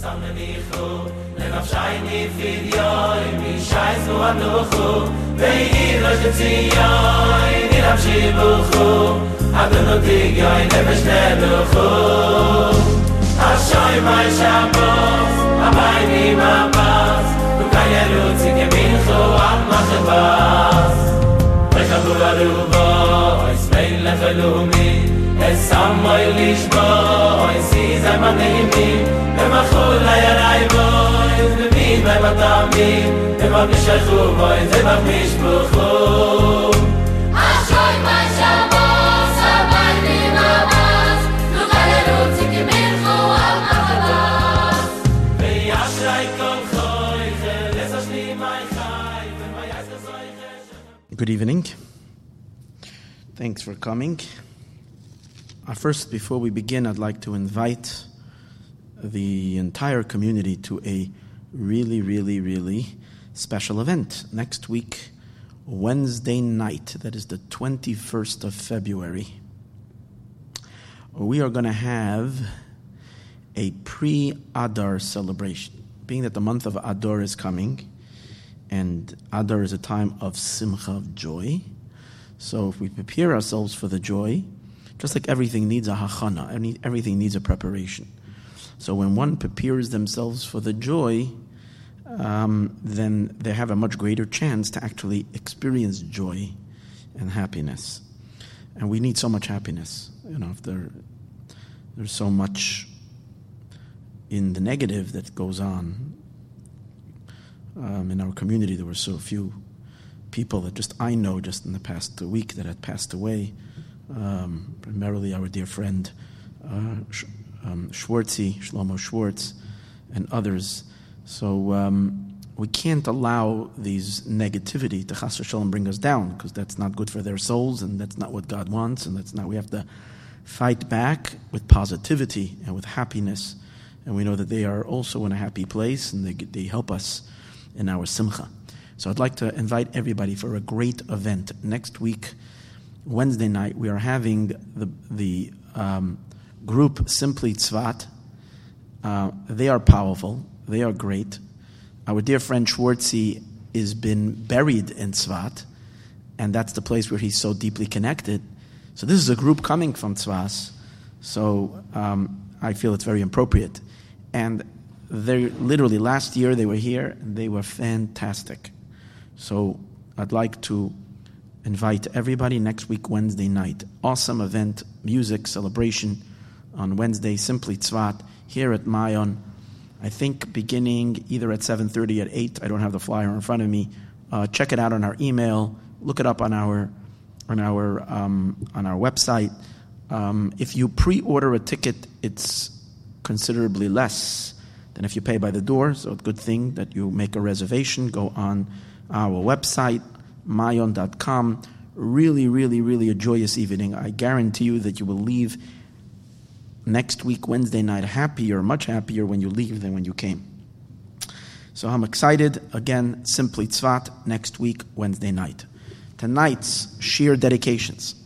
samme mich, leb auf schein nie, wie scheißen wir an der roch, wenn ihr los geht's ihr, in dem jibel roch, haten ot die goy nebn schnell roch, hat schein mein mein papa, ismein lechalumi, esamoy lishbo, isi zaymanimi, במחול לירי בוי, ומי במתמי, ובמשכו בוי, זה במשפחו. אשוי מה שבוס, הבייתי ממש, נוכל לרוץ איתי מלכו על מחבס. וישרי כל חוי, חלס השני מי חי, ומייס לזוי חשב. Good evening. Thanks for coming. Uh, first, before we begin, I'd like to invite the entire community to a really, really, really special event next week, Wednesday night. That is the 21st of February. We are going to have a pre Adar celebration. Being that the month of Adar is coming, and Adar is a time of simcha, of joy. So if we prepare ourselves for the joy, just like everything needs a hachana, everything needs a preparation. So when one prepares themselves for the joy, um, then they have a much greater chance to actually experience joy and happiness. And we need so much happiness. You know, if there, there's so much in the negative that goes on um, in our community. There were so few people that just I know just in the past week that had passed away. Um, primarily our dear friend uh, Sh- um, Schwartzy, Shlomo Schwartz, and others. So um, we can't allow these negativity to chas v'shalom bring us down because that's not good for their souls and that's not what God wants and that's not. We have to fight back with positivity and with happiness, and we know that they are also in a happy place and they they help us in our simcha. So I'd like to invite everybody for a great event next week, Wednesday night. We are having the the um, group Simply Tzvat. Uh, they are powerful. They are great. Our dear friend Schwartzy has been buried in Tzvat, and that's the place where he's so deeply connected. So this is a group coming from Tzvas. So um, I feel it's very appropriate. And they literally last year they were here and they were fantastic. So I'd like to invite everybody next week Wednesday night. Awesome event, music celebration on Wednesday, simply Tzvat here at Mayon. I think beginning either at 7:30 at 8. I don't have the flyer in front of me. Uh, check it out on our email. Look it up on our on our um, on our website. Um, if you pre-order a ticket, it's considerably less than if you pay by the door. So, a good thing that you make a reservation. Go on our website, mayon.com. Really, really, really a joyous evening. I guarantee you that you will leave next week, Wednesday night, happier, much happier when you leave than when you came. So I'm excited. Again, Simply Tzvat next week, Wednesday night. Tonight's shiur dedications.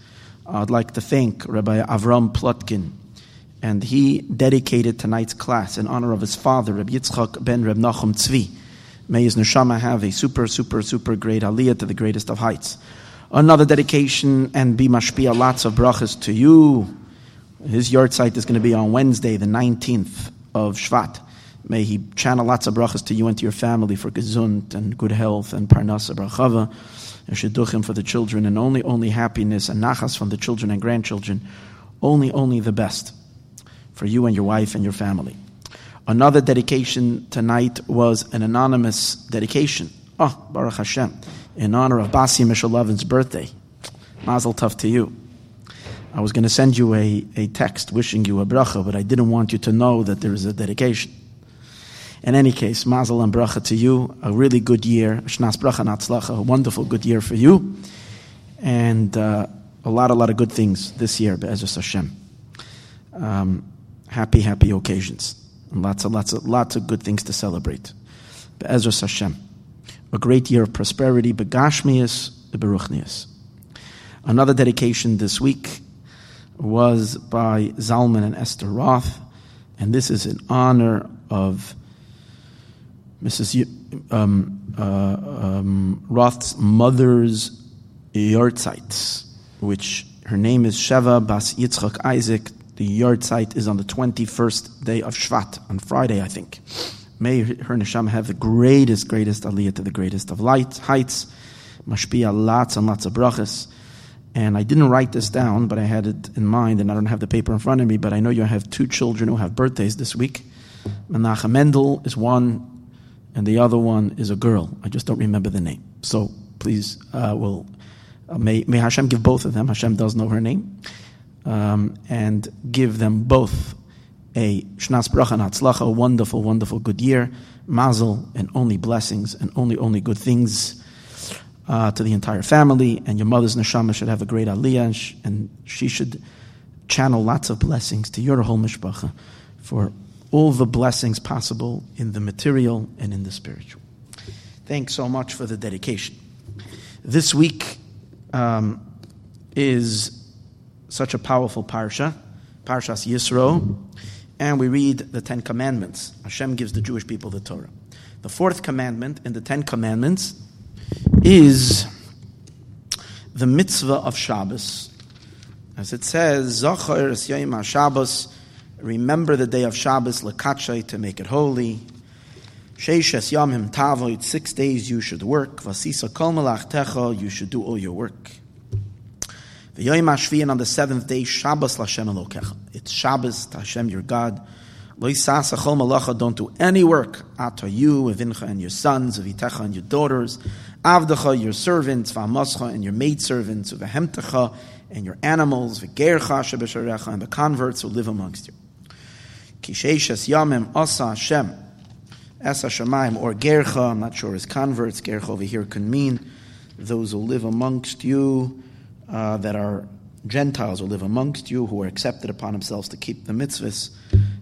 I'd like to thank Rabbi Avram Plotkin, and he dedicated tonight's class in honor of his father, Rabbi Yitzchak ben Reb Nachum Tzvi. May his neshama have a super, super, super great aliyah to the greatest of heights. Another dedication and be mashpia lots of brachas to you. His yahrzeit is going to be on Wednesday, the 19th of Shvat. May he channel lots of brachas to you and to your family for gesund and good health and parnasa brachava and shidduchim for the children and only, only happiness and nachas from the children and grandchildren. Only, only the best for you and your wife and your family. Another dedication tonight was an anonymous dedication. Oh, Baruch Hashem, in honor of Basi Mishalevin's birthday. Mazel tov to you. I was going to send you a, a text wishing you a bracha, but I didn't want you to know that there is a dedication. In any case, mazel and bracha to you. A really good year. Shnas bracha natzlacha. A wonderful good year for you. And uh, a lot, a lot of good things this year, Be'ezras Hashem. Um, happy, happy occasions. Lots of, lots of, lots of good things to celebrate. Be'ezras Hashem. A great year of prosperity, begashmias, beruchnias. Another dedication this week was by Zalman and Esther Roth, and this is in honor of Mrs. Um, uh, um, Roth's mother's Yortzeit, which her name is Sheva Bas Yitzchak Isaac. The Yortzeit is on the 21st day of Shvat, on Friday, I think. May her neshama have the greatest, greatest aliyah to the greatest of light, heights. Mashpia lots and lots of brachas. And I didn't write this down, but I had it in mind, and I don't have the paper in front of me, but I know you have two children who have birthdays this week. Menachem Mendel is one, and the other one is a girl. I just don't remember the name. So please, uh, will uh, may, may Hashem give both of them. Hashem does know her name, um, and give them both a shnas bracha and hatzlacha, a wonderful, wonderful good year, mazel, and only blessings and only, only good things. Uh, to the entire family, and your mother's neshama should have a great aliyah, and, sh- and she should channel lots of blessings to your whole mishpacha for all the blessings possible in the material and in the spiritual. Thanks so much for the dedication. This week um, is such a powerful parsha, Parshas Yisro, and we read the Ten Commandments. Hashem gives the Jewish people the Torah. The fourth commandment in the Ten Commandments is the mitzvah of Shabbos. As it says, Zocher Yom HaShabbos, remember the day of Shabbos, lekachay, to make it holy. Sheish es yamim tavoid, six days you should work. Vasisa kol melachtecha, you should do all your work. The Yom HaShvi, and on the seventh day, Shabbos l'Hashem Elokecha. It's Shabbos to Hashem your God. Don't do any work. Ata you, Evincha, and your sons, Evitecha, and your daughters. Avdecha, your servants, V'amascha, and your maidservants, V'hemtecha, and your animals, V'gercha, Shebesharecha, and the converts who live amongst you. Kisheishes Yamim, Asa Hashem, Esa Shemaim, or Gercha, I'm not sure his converts, Gercha over here can mean those who live amongst you, uh, that are Gentiles who live amongst you, who are accepted upon themselves to keep the mitzvahs.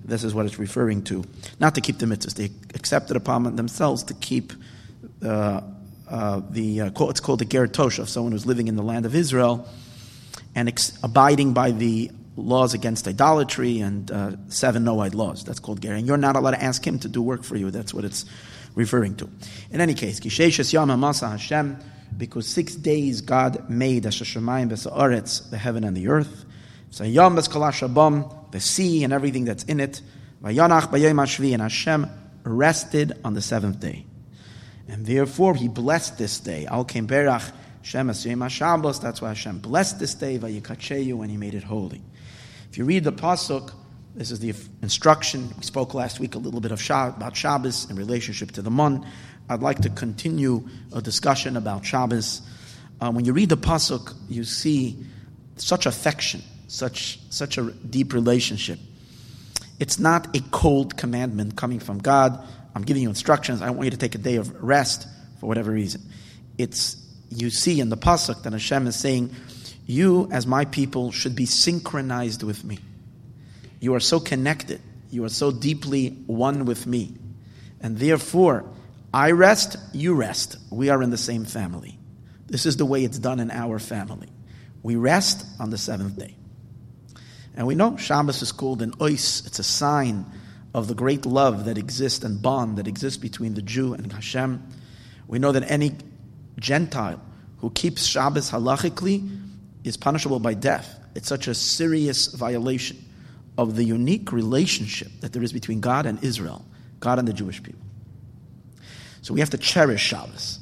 This is what it's referring to. Not to keep the mitzvahs, they accepted upon themselves to keep uh, uh, the, uh, it's called the Ger Toshav, someone who's living in the land of Israel and ex- abiding by the laws against idolatry and uh, seven Noahide laws. That's called Ger. And you're not allowed to ask him to do work for you. That's what it's referring to. In any case, Kisheshes Yama Masa Hashem, because six days God made Hashemayim B'Sa'aretz, the heaven and the earth. Sayom B'Skalashabam, the sea and everything that's in it. Vayanach B'Yom Hashvi, and Hashem rested on the seventh day. And therefore he blessed this day. Al Kem Berach Shem HaShabbos, that's why Hashem blessed this day, Vayikacheyu, and he made it holy. If you read the Pasuk, this is the instruction. We spoke last week a little bit of Shab- about Shabbos in relationship to the Mon. I'd like to continue a discussion about Shabbos. Uh, when you read the Pasuk, you see such affection, such, such a deep relationship. It's not a cold commandment coming from God. I'm giving you instructions. I want you to take a day of rest for whatever reason. It's you see in the pasuk that Hashem is saying, "You, as my people, should be synchronized with me. You are so connected. You are so deeply one with me, and therefore, I rest. You rest. We are in the same family. This is the way it's done in our family. We rest on the seventh day." And we know Shabbos is called an ois. It's a sign of the great love that exists and bond that exists between the Jew and Hashem. We know that any Gentile who keeps Shabbos halachically is punishable by death. It's such a serious violation of the unique relationship that there is between God and Israel, God and the Jewish people. So we have to cherish Shabbos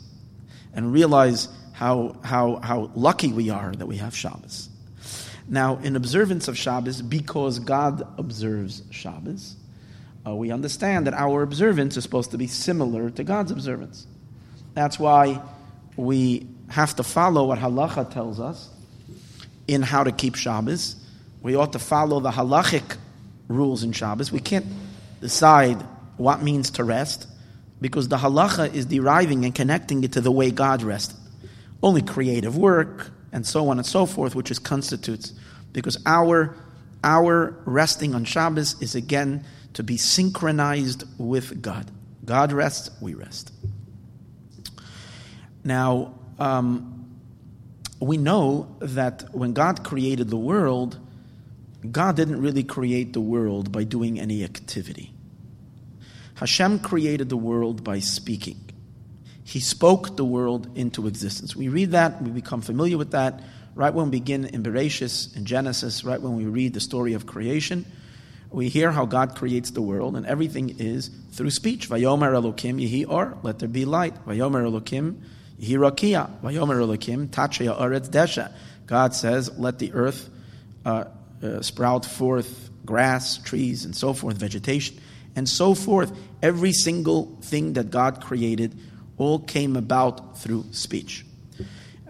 and realize how, how, how lucky we are that we have Shabbos. Now, in observance of Shabbos, because God observes Shabbos, uh, we understand that our observance is supposed to be similar to God's observance. That's why we have to follow what halacha tells us in how to keep Shabbos. We ought to follow the halachic rules in Shabbos. We can't decide what means to rest because the halacha is deriving and connecting it to the way God rested. Only creative work and so on and so forth, which is constitutes, because our our resting on Shabbos is again to be synchronized with God. God rests, we rest. Now, um, we know that when God created the world, God didn't really create the world by doing any activity. Hashem created the world by speaking. He spoke the world into existence. We read that, we become familiar with that right when we begin in Bereshis, in Genesis, right when we read the story of creation. We hear how God creates the world, and everything is through speech. Vayomer Elokim Yehi Or, let there be light. Vayomer Elokim Yehi Rakia. Vayomer Elokim Tachya Oretz Desha. God says, let the earth uh, uh, sprout forth grass, trees, and so forth, vegetation, and so forth. Every single thing that God created all came about through speech.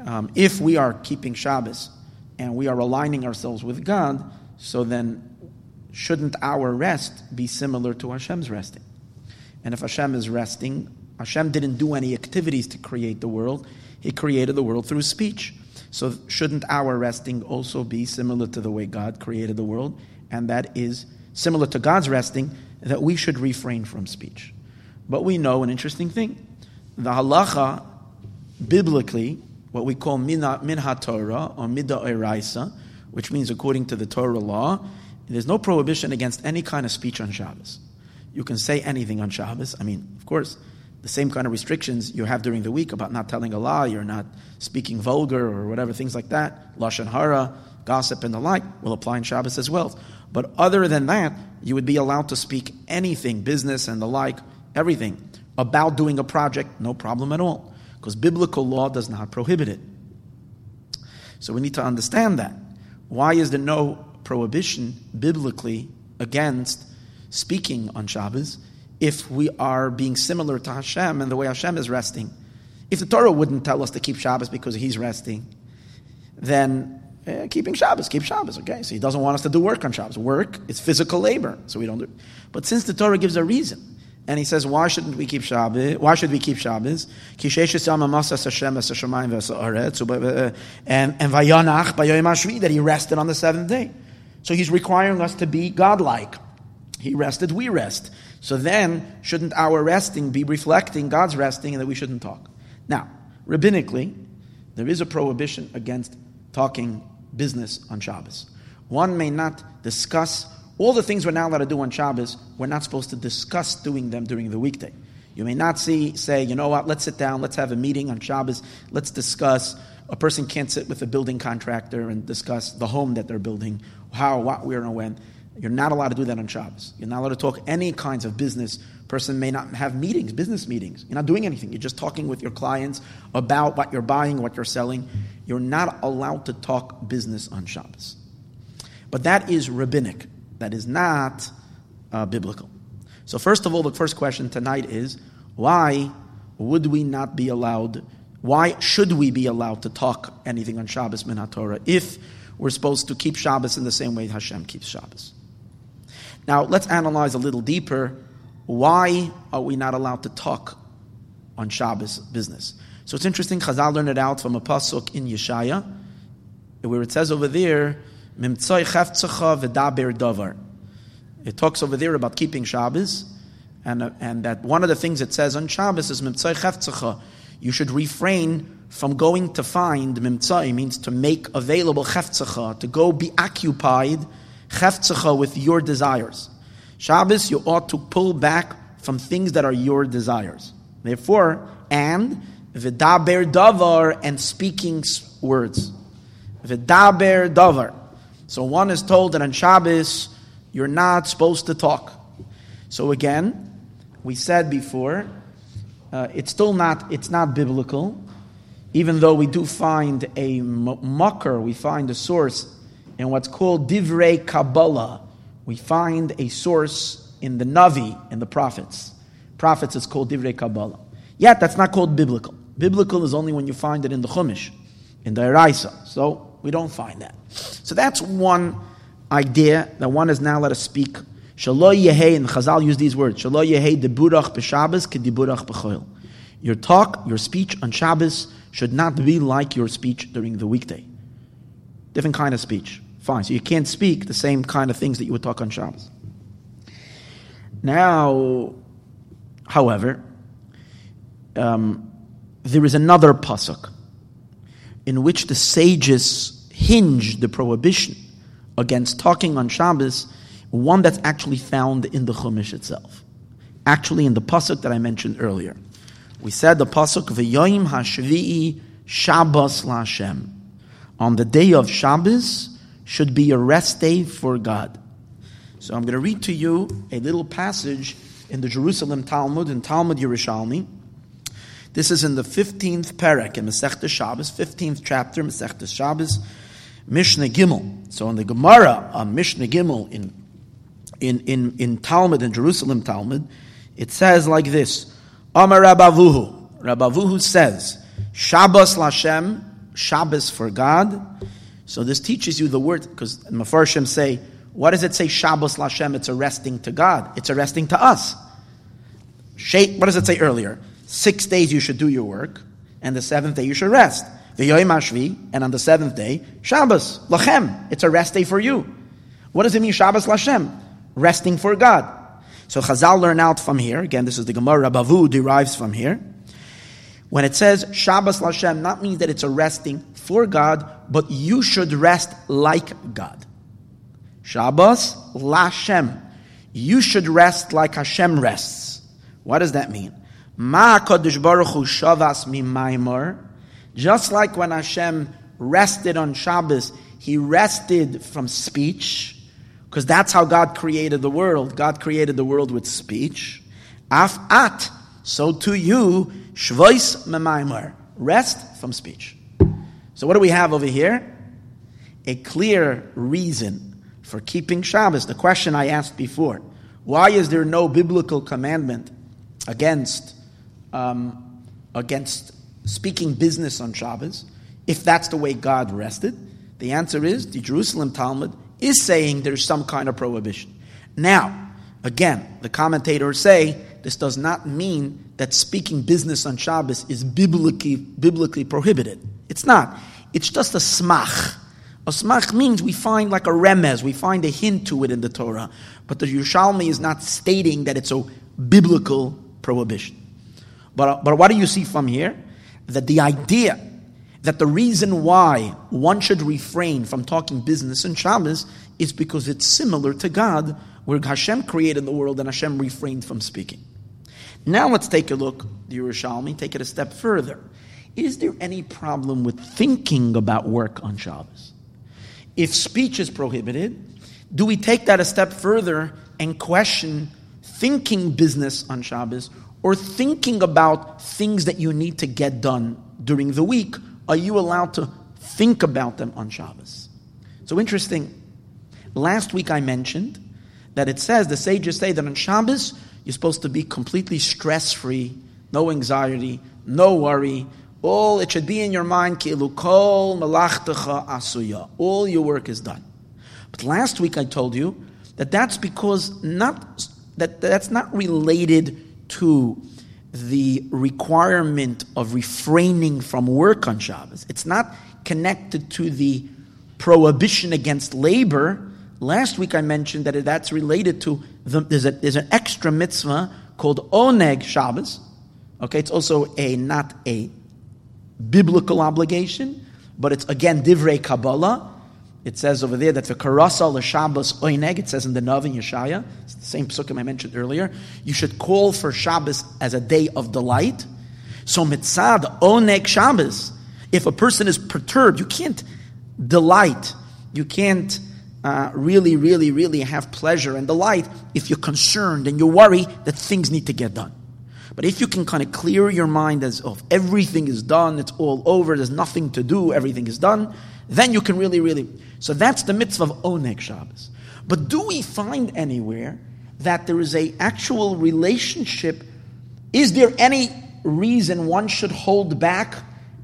Um, if we are keeping Shabbos and we are aligning ourselves with God, so then shouldn't our rest be similar to Hashem's resting? And if Hashem is resting, Hashem didn't do any activities to create the world, He created the world through speech. So shouldn't our resting also be similar to the way God created the world? And that is similar to God's resting, that we should refrain from speech. But we know an interesting thing. The halacha, biblically, what we call minha, minha Torah or mida eraisa, which means according to the Torah law, there's no prohibition against any kind of speech on Shabbos. You can say anything on Shabbos. I mean, of course, the same kind of restrictions you have during the week about not telling a lie, you're not speaking vulgar or whatever, things like that, lashon hara, gossip, and the like will apply in Shabbos as well. But other than that, you would be allowed to speak anything, business and the like, everything about doing a project, no problem at all, because biblical law does not prohibit it. So we need to understand that. Why is there no prohibition biblically against speaking on Shabbos if we are being similar to Hashem and the way Hashem is resting? If the Torah wouldn't tell us to keep Shabbos because He's resting, then uh, keeping Shabbos, keep Shabbos, okay? So He doesn't want us to do work on Shabbos. Work is physical labor, so we don't do it. But since the Torah gives a reason, and he says, why shouldn't we keep Shabbos? Why should we keep Shabbos? And and vayanach that he rested on the seventh day. So he's requiring us to be godlike. He rested, we rest. So then, shouldn't our resting be reflecting God's resting and that we shouldn't talk? Now, rabbinically, there is a prohibition against talking business on Shabbos. One may not discuss all the things we're not allowed to do on Shabbos, we're not supposed to discuss doing them during the weekday. You may not see, say, you know what, let's sit down, let's have a meeting on Shabbos, let's discuss. A person can't sit with a building contractor and discuss the home that they're building, how, what, where, and when. You're not allowed to do that on Shabbos. You're not allowed to talk any kinds of business. Person may not have meetings, business meetings. You're not doing anything. You're just talking with your clients about what you're buying, what you're selling. You're not allowed to talk business on Shabbos. But that is rabbinic that is not uh, biblical. So, first of all, the first question tonight is why would we not be allowed? Why should we be allowed to talk anything on Shabbos min Torah if we're supposed to keep Shabbos in the same way Hashem keeps Shabbos? Now, let's analyze a little deeper. Why are we not allowed to talk on Shabbos business? So it's interesting. Chazal learned it out from a pasuk in Yeshaya, where it says over there Mimtzoi cheftzecha v'daber davar. It talks over there about keeping Shabbos, and, uh, and that one of the things it says on Shabbos is Mimtzoi cheftzecha. You should refrain from going to find Mimtzoi, means to make available cheftzecha, to go be occupied cheftzecha with your desires. Shabbos, you ought to pull back from things that are your desires. Therefore, and v'daber davar, and speaking words. V'daber davar. So one is told that on Shabbos, you're not supposed to talk. So again, we said before, uh, it's still not, it's not biblical, even though we do find a makor, we find a source in what's called Divrei Kabbalah. We find a source in the Navi, in the prophets. Prophets is called Divrei Kabbalah. Yet that's not called biblical. Biblical is only when you find it in the Chumash, in the Eraisa. So we don't find that. So that's one idea that one is now let us speak. Shalo yehei, and Chazal use these words. Shalo yehei deburach b'Shabbos kediburach b'choil. Your talk, your speech on Shabbos should not be like your speech during the weekday. Different kind of speech. Fine. So you can't speak the same kind of things that you would talk on Shabbos. Now, however, um, there is another pasuk in which the sages hinge the prohibition against talking on Shabbos, one that's actually found in the Chumash itself. actually in the pasuk that I mentioned earlier. We said the pasuk v'yoyim hashvi'i Shabbos laHashem. On the day of Shabbos should be a rest day for God. So I'm going to read to you a little passage in the Jerusalem Talmud in Talmud Yerushalmi. This is in the 15th perek in Masechta Shabbos, 15th chapter, Masechta Shabbos, Mishnah Gimel. So in the Gemara on Mishnah Gimel in, in, in, in Talmud, in Jerusalem Talmud, it says like this, Amar Rabavuhu. Rabavuhu says, Shabbos Lashem, Shabbos for God. So this teaches you the word, because Mefarshim say, what does it say Shabbos Lashem? It's arresting to God. It's arresting to us. What does it say earlier? Six days you should do your work, and the seventh day you should rest. And on the seventh day, Shabbos, Lachem. It's a rest day for you. What does it mean, Shabbos Lashem? Resting for God. So Chazal learn out from here. Again, this is the Gemara. Rabavu derives from here. When it says Shabbos Lashem, not means that it's a resting for God, but you should rest like God. Shabbos Lashem. You should rest like Hashem rests. What does that mean? Ma Baruch Hu Shavas. Just like when Hashem rested on Shabbos, He rested from speech, because that's how God created the world. God created the world with speech. Af at, so to you, Shvois Mimaimor. Rest from speech. So what do we have over here? A clear reason for keeping Shabbos. The question I asked before why is there no biblical commandment against, um, against speaking business on Shabbos if that's the way God rested? The answer is the Jerusalem Talmud is saying there's some kind of prohibition. Now, again, the commentators say this does not mean that speaking business on Shabbos is biblically, biblically prohibited. It's not. It's just a smach A smach means we find like a remez, we find a hint to it in the Torah. But the Yerushalmi is not stating that it's a biblical prohibition. But, but what do you see from here? That the idea that the reason why one should refrain from talking business in Shabbos is because it's similar to God, where Hashem created the world and Hashem refrained from speaking. Now let's take a look, the Yerushalmi, take it a step further. Is there any problem with thinking about work on Shabbos? if speech is prohibited, do we take that a step further and question thinking business on Shabbos or thinking about things that you need to get done during the week? Are you allowed to think about them on Shabbos? So interesting. Last week I mentioned that it says, the sages say that on Shabbos you're supposed to be completely stress free, no anxiety, no worry, all it should be in your mind. All your work is done. But last week I told you that that's because not that that's not related to the requirement of refraining from work on Shabbos. It's not connected to the prohibition against labor. Last week I mentioned that that's related to the, there's, a, there's an extra mitzvah called Oneg Shabbos. Okay, it's also a not a biblical obligation, but it's again divrei Kabbalah. It says over there that the karasa l'Shabbos oineg. It says in the Navi Yeshaya, it's the same psukim I mentioned earlier. You should call for Shabbos as a day of delight. So mitzad oneg Shabbos. If a person is perturbed, you can't delight. You can't uh, really, really, really have pleasure and delight if you're concerned and you worry that things need to get done. But if you can kind of clear your mind as of everything is done, it's all over, there's nothing to do, everything is done, then you can really, really. So that's the mitzvah of Oneg Shabbos. But do we find anywhere that there is a actual relationship? Is there any reason one should hold back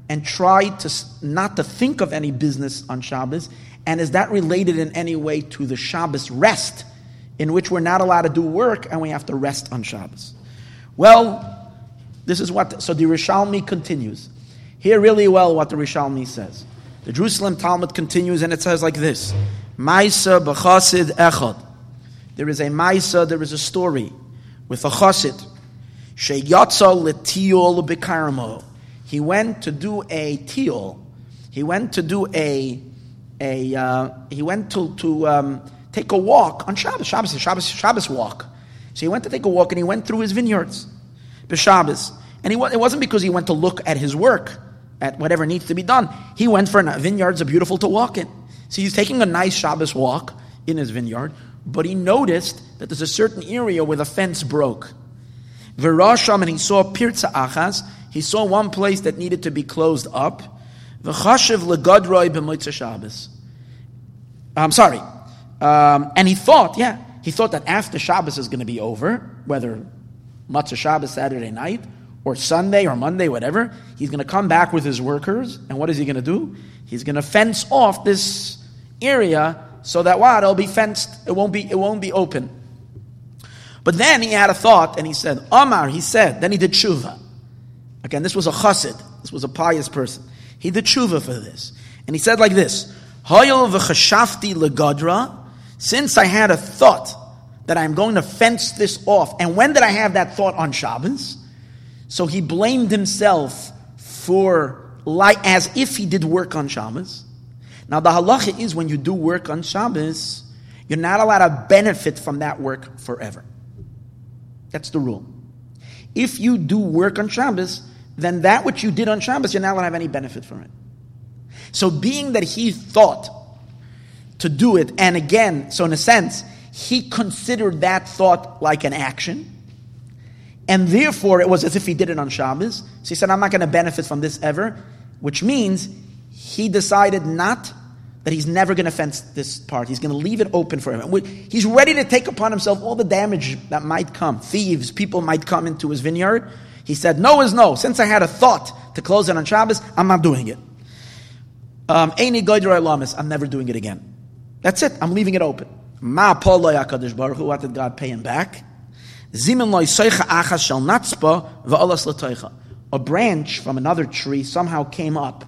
and try to not to think of any business on Shabbos? And is that related in any way to the Shabbos rest, in which we're not allowed to do work and we have to rest on Shabbos? Well, this is what, so the Rishalmi continues. Hear really well what the Rishalmi says. The Jerusalem Talmud continues and it says like this Maisa b'chasid echad. There is a Maisa, there is a story with a chasid. Sheyatza letiol b'karmo. He went to do a tiol. He went to do a, a uh, he went to, to um, take a walk on Shabbos. Shabbos, Shabbos, Shabbos walk. So he went to take a walk and he went through his vineyards, B'Shabbos. And he, it wasn't because he went to look at his work, at whatever needs to be done. He went for a vineyards are beautiful to walk in. So he's taking a nice Shabbos walk in his vineyard, but he noticed that there's a certain area where the fence broke. V'rasham, and he saw pirza achas. He saw one place that needed to be closed up. V'chashiv legadroi b'moitza Shabbos. I'm sorry. Um, and he thought, yeah, he thought that after Shabbos is going to be over, whether Motzei Shabbos Saturday night or Sunday or Monday, whatever, he's going to come back with his workers. And what is he going to do? He's going to fence off this area so that what? It'll be fenced. It won't be, it won't be open. But then he had a thought and he said, Omar, he said, then he did tshuva. Again, this was a chassid. This was a pious person. He did tshuva for this. And he said like this, Hoyel v'chashafti legadra, since I had a thought that I'm going to fence this off, and when did I have that thought on Shabbos? So he blamed himself for, like, as if he did work on Shabbos. Now the halacha is when you do work on Shabbos, you're not allowed to benefit from that work forever. That's the rule. If you do work on Shabbos, then that which you did on Shabbos, you're not allowed to have any benefit from it. So, being that he thought to do it, and again, so in a sense, he considered that thought like an action, and therefore it was as if he did it on Shabbos. So he said, I'm not going to benefit from this ever, which means he decided not that he's never going to fence this part. He's going to leave it open for him. He's ready to take upon himself all the damage that might come. Thieves, people might come into his vineyard. He said, No is no. Since I had a thought to close it on Shabbos, I'm not doing it. Um. I'm never doing it again. That's it. I'm leaving it open. Ma. What did God pay him back? A branch from another tree somehow came up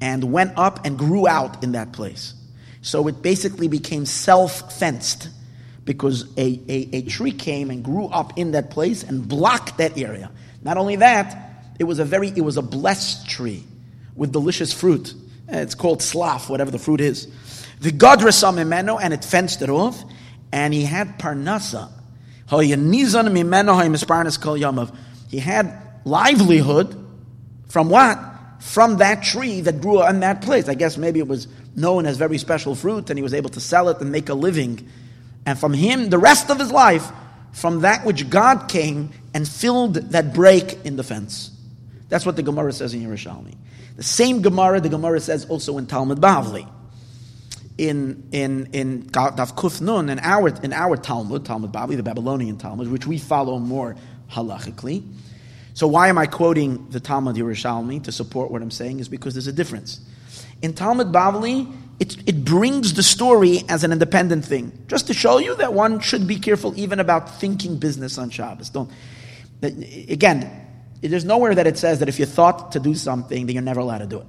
and went up and grew out in that place. So it basically became self fenced because a, a, a, tree came and grew up in that place and blocked that area. Not only that, it was a very it was a blessed tree with delicious fruit. Eh, it's called slaf, whatever the fruit is. The God mimeno, and it fenced it off, and he had parnasa. He had livelihood from what? From that tree that grew on that place. I guess maybe it was known as very special fruit, and he was able to sell it and make a living. And from him, the rest of his life, from that which God came and filled that break in the fence. That's what the Gemara says in Yerushalmi. The same Gemara, the Gemara says also in Talmud Bavli. In in in Daf Kuf Nun, in our in our Talmud, Talmud Bavli, the Babylonian Talmud, which we follow more halachically. So why am I quoting the Talmud Yerushalmi to support what I'm saying? Is because there's a difference. In Talmud Bavli, it, it brings the story as an independent thing, just to show you that one should be careful even about thinking business on Shabbos. Don't. Again, there's nowhere that it says that if you thought to do something, then you're never allowed to do it.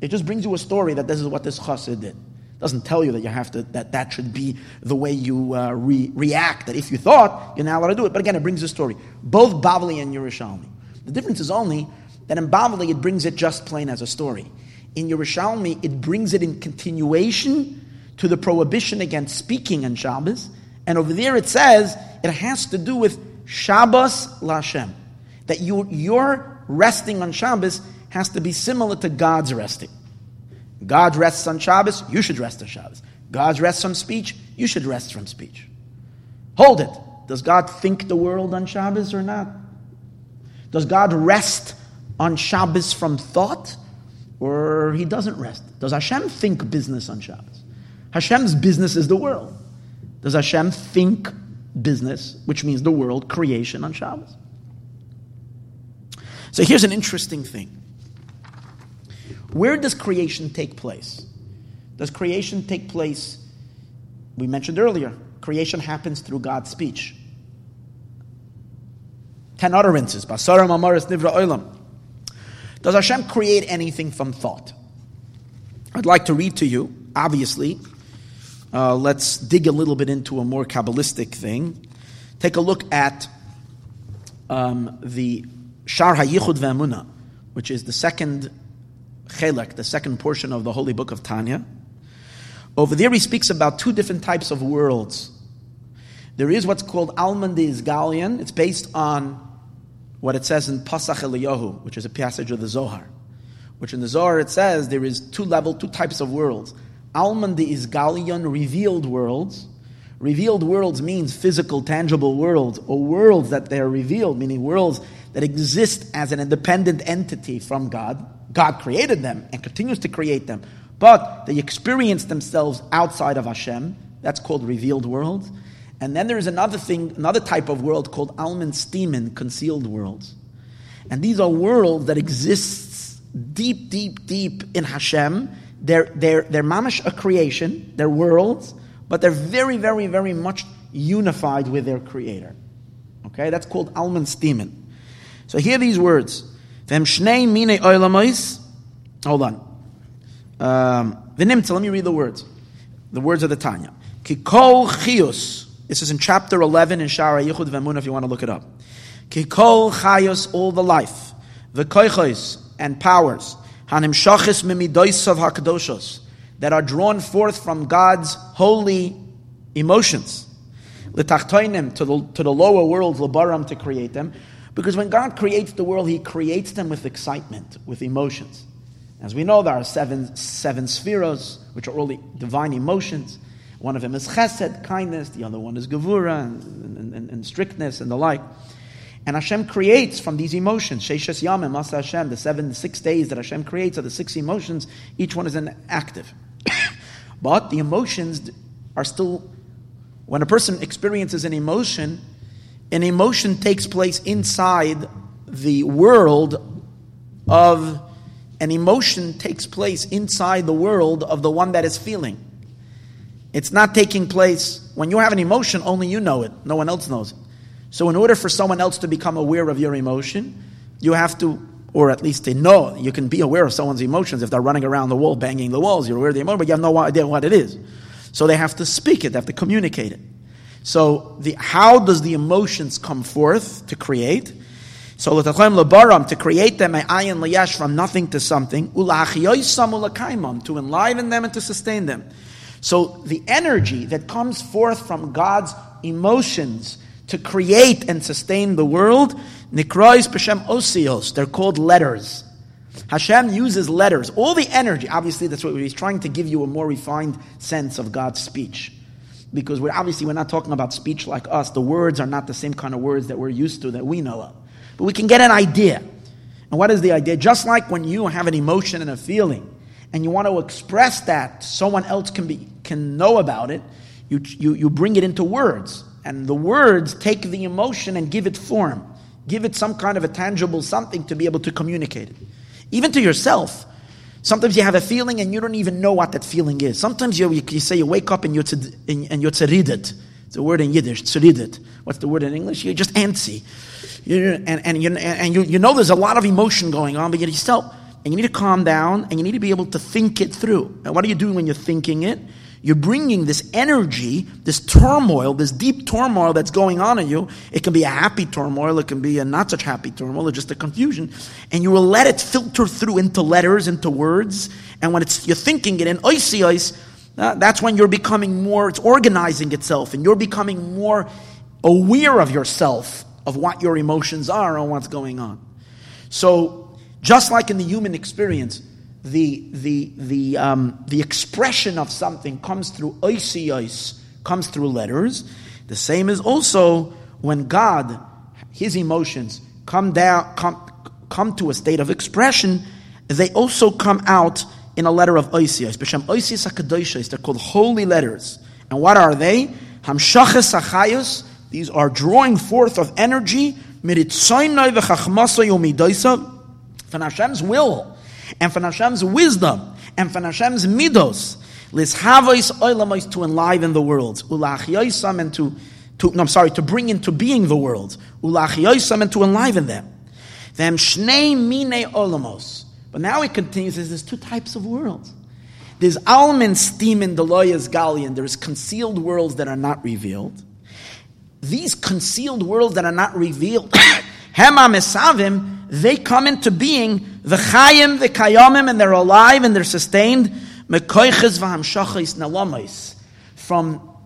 It just brings you a story that this is what this chassid did. Doesn't tell you that you have to that that should be the way you uh, re- react. That if you thought, you're not allowed to do it. But again, it brings a story. Both Bavli and Yerushalmi. The difference is only that in Bavli it brings it just plain as a story. In Yerushalmi, it brings it in continuation to the prohibition against speaking on Shabbos. And over there it says it has to do with Shabbos Lashem. That you, your resting on Shabbos has to be similar to God's resting. God rests on Shabbos, you should rest on Shabbos. God rests from speech, you should rest from speech. Hold it. Does God think the world on Shabbos or not? Does God rest on Shabbos from thought or he doesn't rest? Does Hashem think business on Shabbos? Hashem's business is the world. Does Hashem think business, which means the world, creation on Shabbos? So here's an interesting thing. Where does creation take place? Does creation take place? We mentioned earlier, creation happens through God's speech. Ten utterances. Basaram amaris nivra olam. Does Hashem create anything from thought? I'd like to read to you, obviously. Uh, let's dig a little bit into a more Kabbalistic thing. Take a look at um, the Shar HaYichud Ve'emunah, which is the second chelek, the second portion of the Holy Book of Tanya. Over there, he speaks about two different types of worlds. There is what's called Alman de Isgalian. It's based on what it says in Pasach Eliyahu, which is a passage of the Zohar. Which in the Zohar it says there is two level, two types of worlds. Alman de Isgalian, revealed worlds. Revealed worlds means physical, tangible worlds, or worlds that they are revealed, meaning worlds that exist as an independent entity from God. God created them and continues to create them, but they experience themselves outside of Hashem. That's called revealed worlds. And then there is another thing, another type of world called Alman Steeman, concealed worlds. And these are worlds that exist deep, deep, deep in Hashem. They're, they're, they're mamish a creation, they're worlds, but they're very, very, very much unified with their creator. Okay, that's called Alman Steeman. So hear these words. Hold on. Um, let me read the words. The words of the Tanya. Kikol chius. This is in chapter 11 in Shara Yichud V'emunah if you want to look it up. Kikol chayos, all the life. V'koichos, and powers. Hanim shachis hakadoshos. That are drawn forth from God's holy emotions. L'tachtoinim, to the, to the lower world, l'baram, to create them. Because when God creates the world, He creates them with excitement, with emotions. As we know, there are seven, seven sefiros, which are all the divine emotions. One of them is chesed, kindness. The other one is gevura, and, and, and strictness, and the like. And Hashem creates from these emotions. Sheishes Yamim, Masa Hashem, the seven, six days that Hashem creates are the six emotions. Each one is an active. but the emotions are still, when a person experiences an emotion, an emotion takes place inside the world of an emotion takes place inside the world of the one that is feeling. It's not taking place when you have an emotion, only you know it, no one else knows it. So, in order for someone else to become aware of your emotion, you have to, or at least to know, you can be aware of someone's emotions. If they're running around the wall, banging the walls, you're aware of the emotion, but you have no idea what it is. So, they have to speak it, they have to communicate it. So, the, how does the emotions come forth to create? So l'tachem lebaram to create them ayin liyash from nothing to something ulachiyoisam ulakaimam to enliven them and to sustain them. So the energy that comes forth from God's emotions to create and sustain the world nikrois b'shem osios. They're called letters. Hashem uses letters. All the energy, obviously, that's what he's trying to give you a more refined sense of God's speech because we're obviously we're not talking about speech like us. The words are not the same kind of words that we're used to that we know of. But we can get an idea. And what is the idea? Just like when you have an emotion and a feeling, and you want to express that, someone else can be can know about it. You, you, you bring it into words, and the words take the emotion and give it form, give it some kind of a tangible something to be able to communicate it, even to yourself. Sometimes you have a feeling and you don't even know what that feeling is. Sometimes you, you say you wake up and you're, and you're tzeridet. It's a word in Yiddish, tzeridet. What's the word in English? You're just antsy. You're, and and, you, and you, you know there's a lot of emotion going on, but you still, and you need to calm down and you need to be able to think it through. And what are you doing when you're thinking it? You're bringing this energy, this turmoil, this deep turmoil that's going on in you. It can be a happy turmoil, it can be a not such happy turmoil, or just a confusion. And you will let it filter through into letters, into words. And when it's you're thinking it in icy ice, uh, that's when you're becoming more, it's organizing itself, and you're becoming more aware of yourself, of what your emotions are and what's going on. So, just like in the human experience, the, the, the, um, the expression of something comes through oisios, comes through letters. The same is also when God, his emotions, come down, come, come to a state of expression, they also come out in a letter of oisios. B'shem oisios hakadoshos, they're called holy letters. And what are they? Hamshachas achayos, these are drawing forth of energy, from Hashem's will and from Hashem's wisdom, and from Hashem's midos, to enliven the world, ulachyoisam and to, to no, I'm sorry, to bring into being the world, ulachyoisam and to enliven them. Them shnei mine olamos. But now it continues, there's two types of worlds. There's almin steam in Deloyas Galian. There's concealed worlds that are not revealed. These concealed worlds that are not revealed, Hema Mesavim, they come into being, the Chayim, the Kayamim, and they're alive and they're sustained, nalamais, from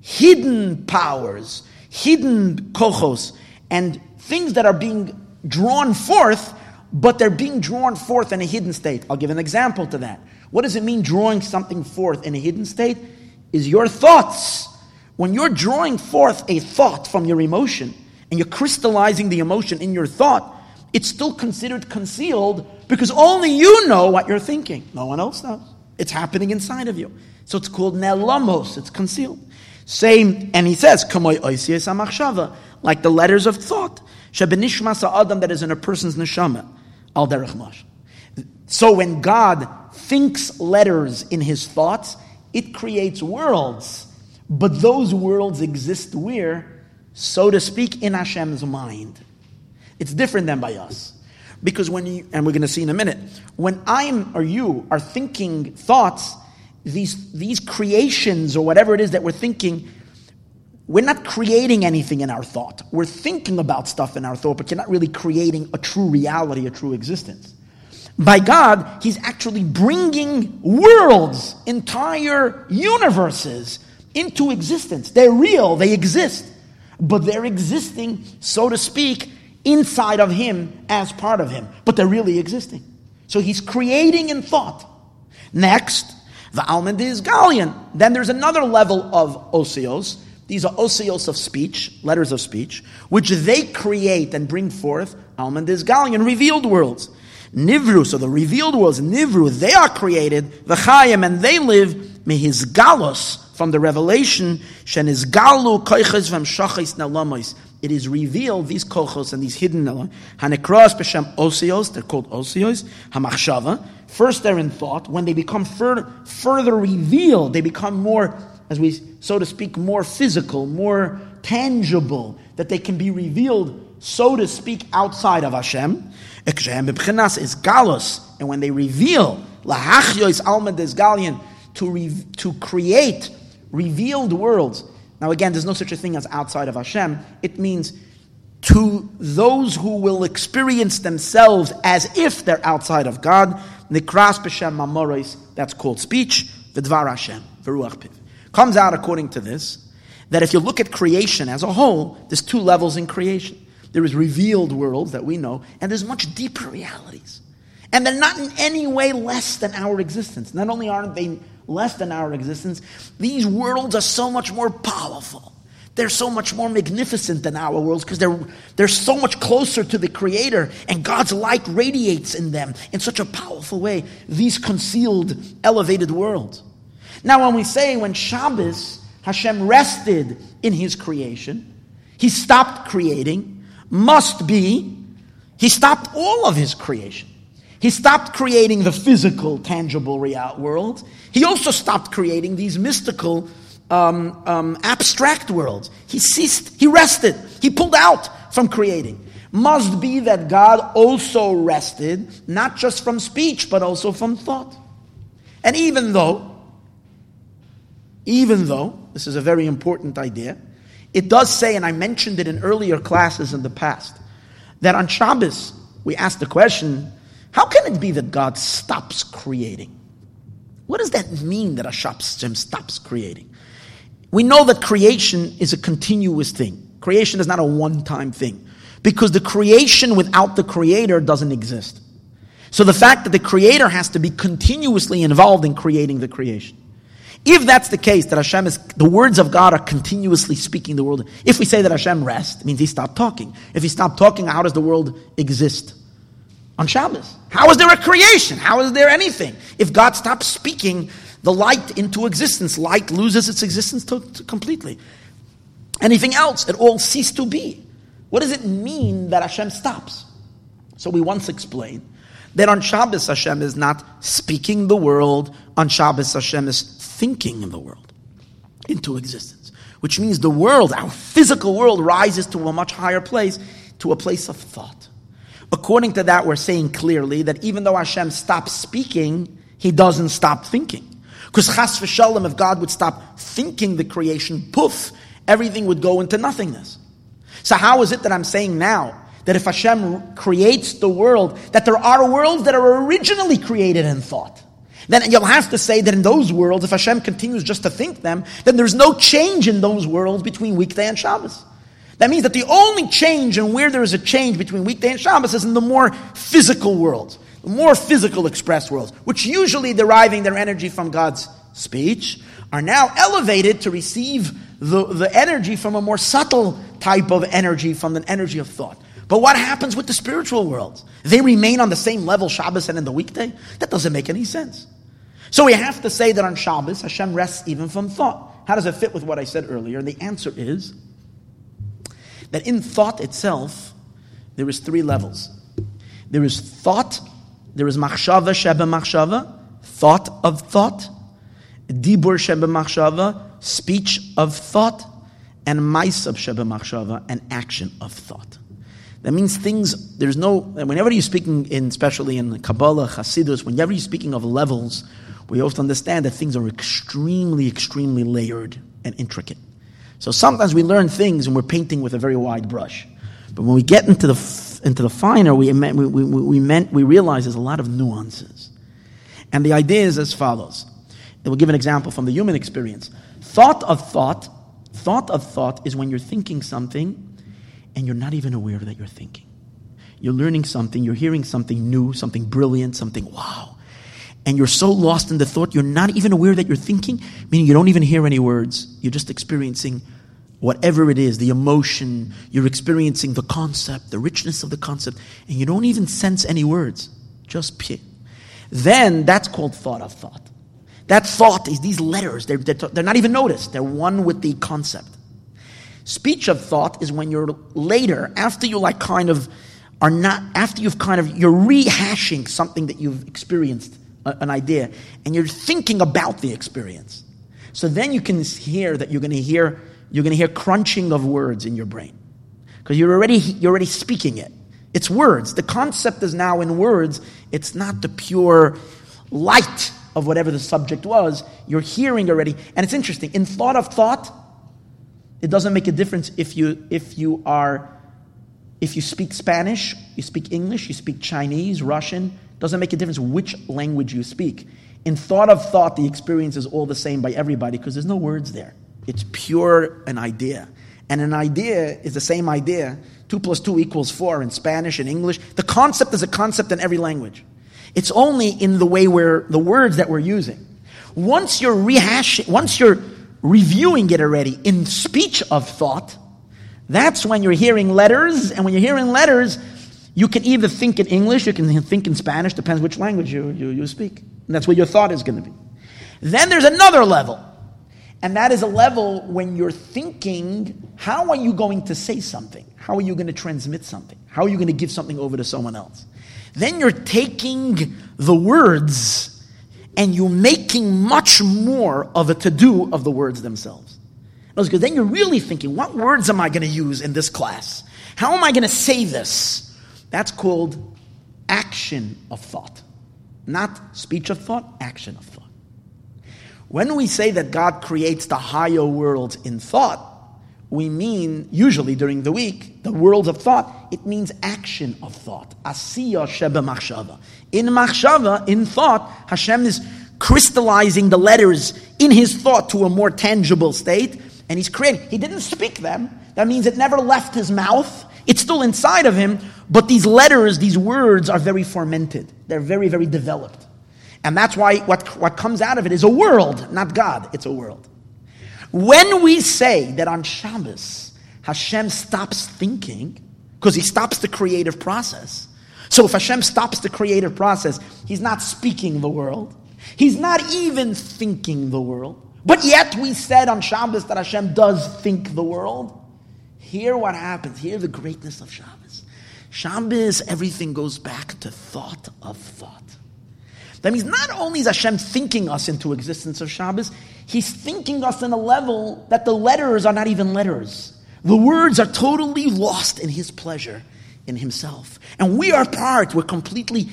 hidden powers, hidden kochos, and things that are being drawn forth, but they're being drawn forth in a hidden state. I'll give an example to that. What does it mean drawing something forth in a hidden state? Is your thoughts. When you're drawing forth a thought from your emotion and you're crystallizing the emotion in your thought, it's still considered concealed because only you know what you're thinking. No one else knows. It's happening inside of you. So it's called nelamos, it's concealed. Same, and he says, like the letters of thought. Adam that is in a person's neshama. Al derech. So when God thinks letters in his thoughts, it creates worlds. But those worlds exist where? So to speak, in Hashem's mind. It's different than by us. Because when you, and we're going to see in a minute, when I'm or you are thinking thoughts, these, these creations or whatever it is that we're thinking, we're not creating anything in our thought. We're thinking about stuff in our thought, but you're not really creating a true reality, a true existence. By God, He's actually bringing worlds, entire universes into existence. They're real, they exist, but they're existing, so to speak, inside of Him as part of Him, but they're really existing. So He's creating in thought. Next, the almin d'isgalyan. Then there's another level of osios. These are osios of speech, letters of speech, which they create and bring forth. almin d'isgalyan, revealed worlds. Nivru, so the revealed worlds, Nivru, they are created, V'chayim, and they live, mehis galos, from the revelation, shen is galu koiches shachis. It is revealed, these kochos and these hidden hanekros b'shem osios, they're called osios, hamachshava. First they're in thought. When they become further, further revealed, they become more, as we, so to speak, more physical, more tangible, that they can be revealed, so to speak, outside of Hashem. Is galos, and when they reveal, lahachyois alma des to, re- to create revealed worlds. Now, again, there's no such a thing as outside of Hashem. It means to those who will experience themselves as if they're outside of God. Nikras b'shem mamoros, that's called speech. V'dvar Hashem, v'ruach piv. Comes out according to this, that if you look at creation as a whole, there's two levels in creation. There is revealed worlds that we know, and there's much deeper realities. And they're not in any way less than our existence. Not only aren't they less than our existence, these worlds are so much more powerful. They're so much more magnificent than our worlds because they're, they're so much closer to the Creator, and God's light radiates in them in such a powerful way. These concealed, elevated worlds. Now, when we say when Shabbos, Hashem rested in His creation, He stopped creating, must be, He stopped all of His creation. He stopped creating the physical, tangible real world. He also stopped creating these mystical, um, um, abstract worlds. He ceased, he rested, he pulled out from creating. Must be that God also rested, not just from speech, but also from thought. And even though, even though, this is a very important idea, it does say, and I mentioned it in earlier classes in the past, that on Shabbos, we ask the question, how can it be that God stops creating? What does that mean that Hashem stops creating? We know that creation is a continuous thing. Creation is not a one time thing. Because the creation without the creator doesn't exist. So the fact that the creator has to be continuously involved in creating the creation. If that's the case, that Hashem is, the words of God are continuously speaking the world. If we say that Hashem rests, it means he stopped talking. If he stopped talking, how does the world exist? On Shabbos. How is there a creation? How is there anything? If God stops speaking the light into existence, light loses its existence to, to completely. Anything else, it all ceased to be. What does it mean that Hashem stops? So we once explained that on Shabbos Hashem is not speaking the world, on Shabbos Hashem is thinking the world into existence. Which means the world, our physical world, rises to a much higher place, to a place of thought. According to that, we're saying clearly that even though Hashem stops speaking, he doesn't stop thinking. Because chas v'shalom, if God would stop thinking the creation, poof, everything would go into nothingness. So how is it that I'm saying now that if Hashem creates the world, that there are worlds that are originally created in thought? Then you'll have to say that in those worlds, if Hashem continues just to think them, then there's no change in those worlds between weekday and Shabbos. That means that the only change and where there is a change between weekday and Shabbos is in the more physical worlds, the more physical expressed worlds, which usually deriving their energy from God's speech, are now elevated to receive the, the energy from a more subtle type of energy, from the energy of thought. But what happens with the spiritual worlds? They remain on the same level Shabbos and in the weekday? That doesn't make any sense. So we have to say that on Shabbos, Hashem rests even from thought. How does it fit with what I said earlier? And the answer is that in thought itself, there is three levels. There is thought, there is machshava sheba machshava, thought of thought, dibur sheba machshava, speech of thought, and maisab sheba machshava, an action of thought. That means things, there's no, whenever you're speaking in, especially in Kabbalah, Hasidus, whenever you're speaking of levels, we to understand that things are extremely, extremely layered and intricate. So sometimes we learn things and we're painting with a very wide brush. But when we get into the, into the finer, we, we, we, we, meant, we realize there's a lot of nuances. And the idea is as follows. And we'll give an example from the human experience. Thought of thought, thought of thought is when you're thinking something and you're not even aware that you're thinking. You're learning something, you're hearing something new, something brilliant, something wow and you're so lost in the thought, you're not even aware that you're thinking, meaning you don't even hear any words. You're just experiencing whatever it is, the emotion, you're experiencing the concept, the richness of the concept, and you don't even sense any words, just pit. Then that's called thought of thought. That thought is these letters, they're, they're, they're not even noticed, they're one with the concept. Speech of thought is when you're later, after you like kind of are not, after you've kind of, you're rehashing something that you've experienced an idea, and you're thinking about the experience. So then you can hear that you're going to hear you're going to hear crunching of words in your brain because you're already you're already speaking it. It's words. The concept is now in words. It's not the pure light of whatever the subject was. You're hearing already, and it's interesting. In thought of thought, it doesn't make a difference if you if you are if you speak Spanish, you speak English, you speak Chinese, Russian, doesn't make a difference which language you speak. In thought of thought, the experience is all the same by everybody because there's no words there. It's pure an idea. And an idea is the same idea. Two plus two equals four in Spanish and English. The concept is a concept in every language. It's only in the way where the words that we're using. Once you're rehashing, once you're reviewing it already in speech of thought, that's when you're hearing letters. And when you're hearing letters, you can either think in English, you can think in Spanish, depends which language you, you, you speak. And that's where your thought is going to be. Then there's another level. And that is a level when you're thinking, how are you going to say something? How are you going to transmit something? How are you going to give something over to someone else? Then you're taking the words and you're making much more of a to do of the words themselves. Because then you're really thinking, what words am I going to use in this class? How am I going to say this? That's called action of thought. Not speech of thought, action of thought. When we say that God creates the higher worlds in thought, we mean, usually during the week, the worlds of thought, it means action of thought. Asiya sheba machshava. In machshava, in thought, Hashem is crystallizing the letters in his thought to a more tangible state, and he's creating. He didn't speak them. That means it never left his mouth. It's still inside of him, but these letters, these words are very fermented. They're very, very developed. And that's why what, what comes out of it is a world, not God. It's a world. When we say that on Shabbos, Hashem stops thinking, because he stops the creative process. So if Hashem stops the creative process, he's not speaking the world. He's not even thinking the world. But yet we said on Shabbos that Hashem does think the world. Hear what happens. Hear the greatness of Shabbos. Shabbos, everything goes back to thought of thought. That means not only is Hashem thinking us into existence of Shabbos, He's thinking us in a level that the letters are not even letters. The words are totally lost in His pleasure in Himself. And we are part, we're completely,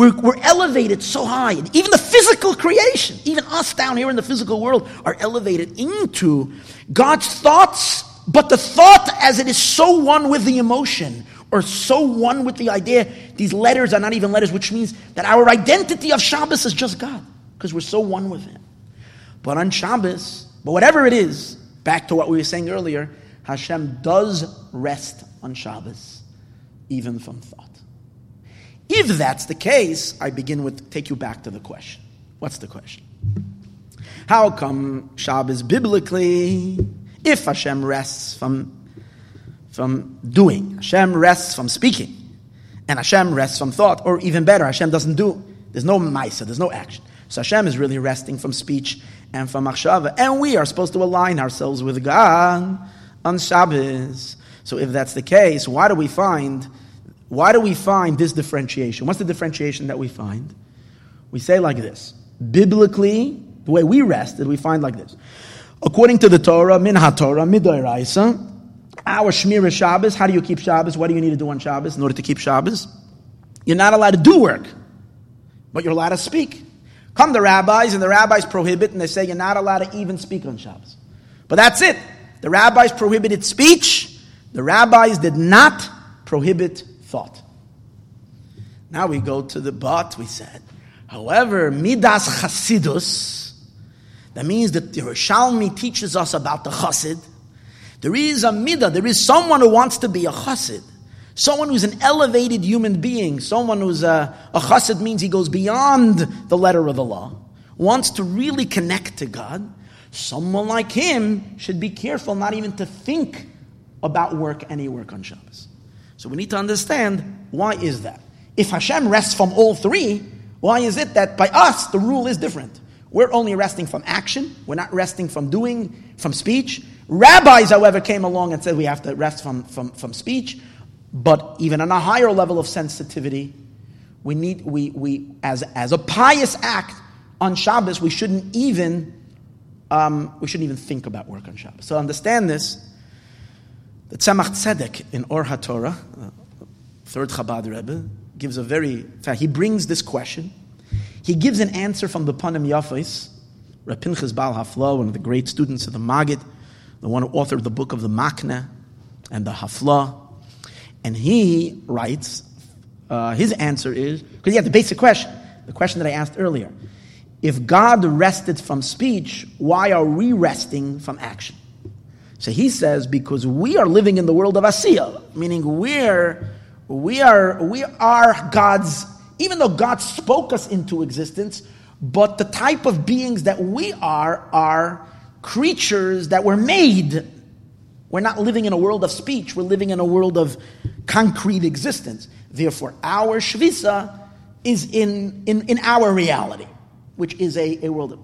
we're, we're elevated so high. And even the physical creation, even us down here in the physical world, are elevated into God's thoughts but the thought, as it is so one with the emotion, or so one with the idea, these letters are not even letters, which means that our identity of Shabbos is just God. because we're so one with Him. But on Shabbos, but whatever it is, back to what we were saying earlier, Hashem does rest on Shabbos, even from thought. If that's the case, I begin with take you back to the question. What's the question? How come Shabbos biblically, if Hashem rests from, from doing, Hashem rests from speaking, and Hashem rests from thought, or even better, Hashem doesn't do, there's no maisa, there's no action. So Hashem is really resting from speech and from machshava, and we are supposed to align ourselves with God on Shabbos. So if that's the case, why do we find why do we find this differentiation? What's the differentiation that we find? We say like this. Biblically, the way we rested, we find like this. According to the Torah, min ha-Torah, midoiraisa, our Shmira Shabbos, how do you keep Shabbos? What do you need to do on Shabbos in order to keep Shabbos? You're not allowed to do work, but you're allowed to speak. Come the rabbis, and the rabbis prohibit, and they say you're not allowed to even speak on Shabbos. But that's it. The rabbis prohibited speech. The rabbis did not prohibit thought. Now we go to the but, we said. However, Midas Chasidus, that means that the Yerushalmi teaches us about the Chasid. There is a Midah, there is someone who wants to be a Chasid. Someone who's an elevated human being. Someone who's a, a Chassid means he goes beyond the letter of the law. Wants to really connect to God. Someone like him should be careful not even to think about work, any work on Shabbos. So we need to understand why is that. If Hashem rests from all three, why is it that by us the rule is different? We're only resting from action. We're not resting from doing, from speech. Rabbis, however, came along and said we have to rest from, from, from speech. But even on a higher level of sensitivity, we need, we, we, as, as a pious act on Shabbos, we shouldn't even, um, we shouldn't even think about work on Shabbos. So understand this. The Tzemach Tzedek in Or HaTorah, uh, third Chabad Rebbe, gives a very, he brings this question. He gives an answer from the Panim Yafis, Reb Pinchas Baal Hafla, one of the great students of the Maggid, the one who authored the book of the Makna and the Hafla. And he writes, uh, his answer is, because he had the basic question, the question that I asked earlier. If God rested from speech, why are we resting from action? So he says, because we are living in the world of Asiya, meaning we're, we are, we are God's, even though God spoke us into existence, but the type of beings that we are are creatures that were made. We're not living in a world of speech, we're living in a world of concrete existence. Therefore, our Shvisa is in, in, in our reality, which is a, a world of.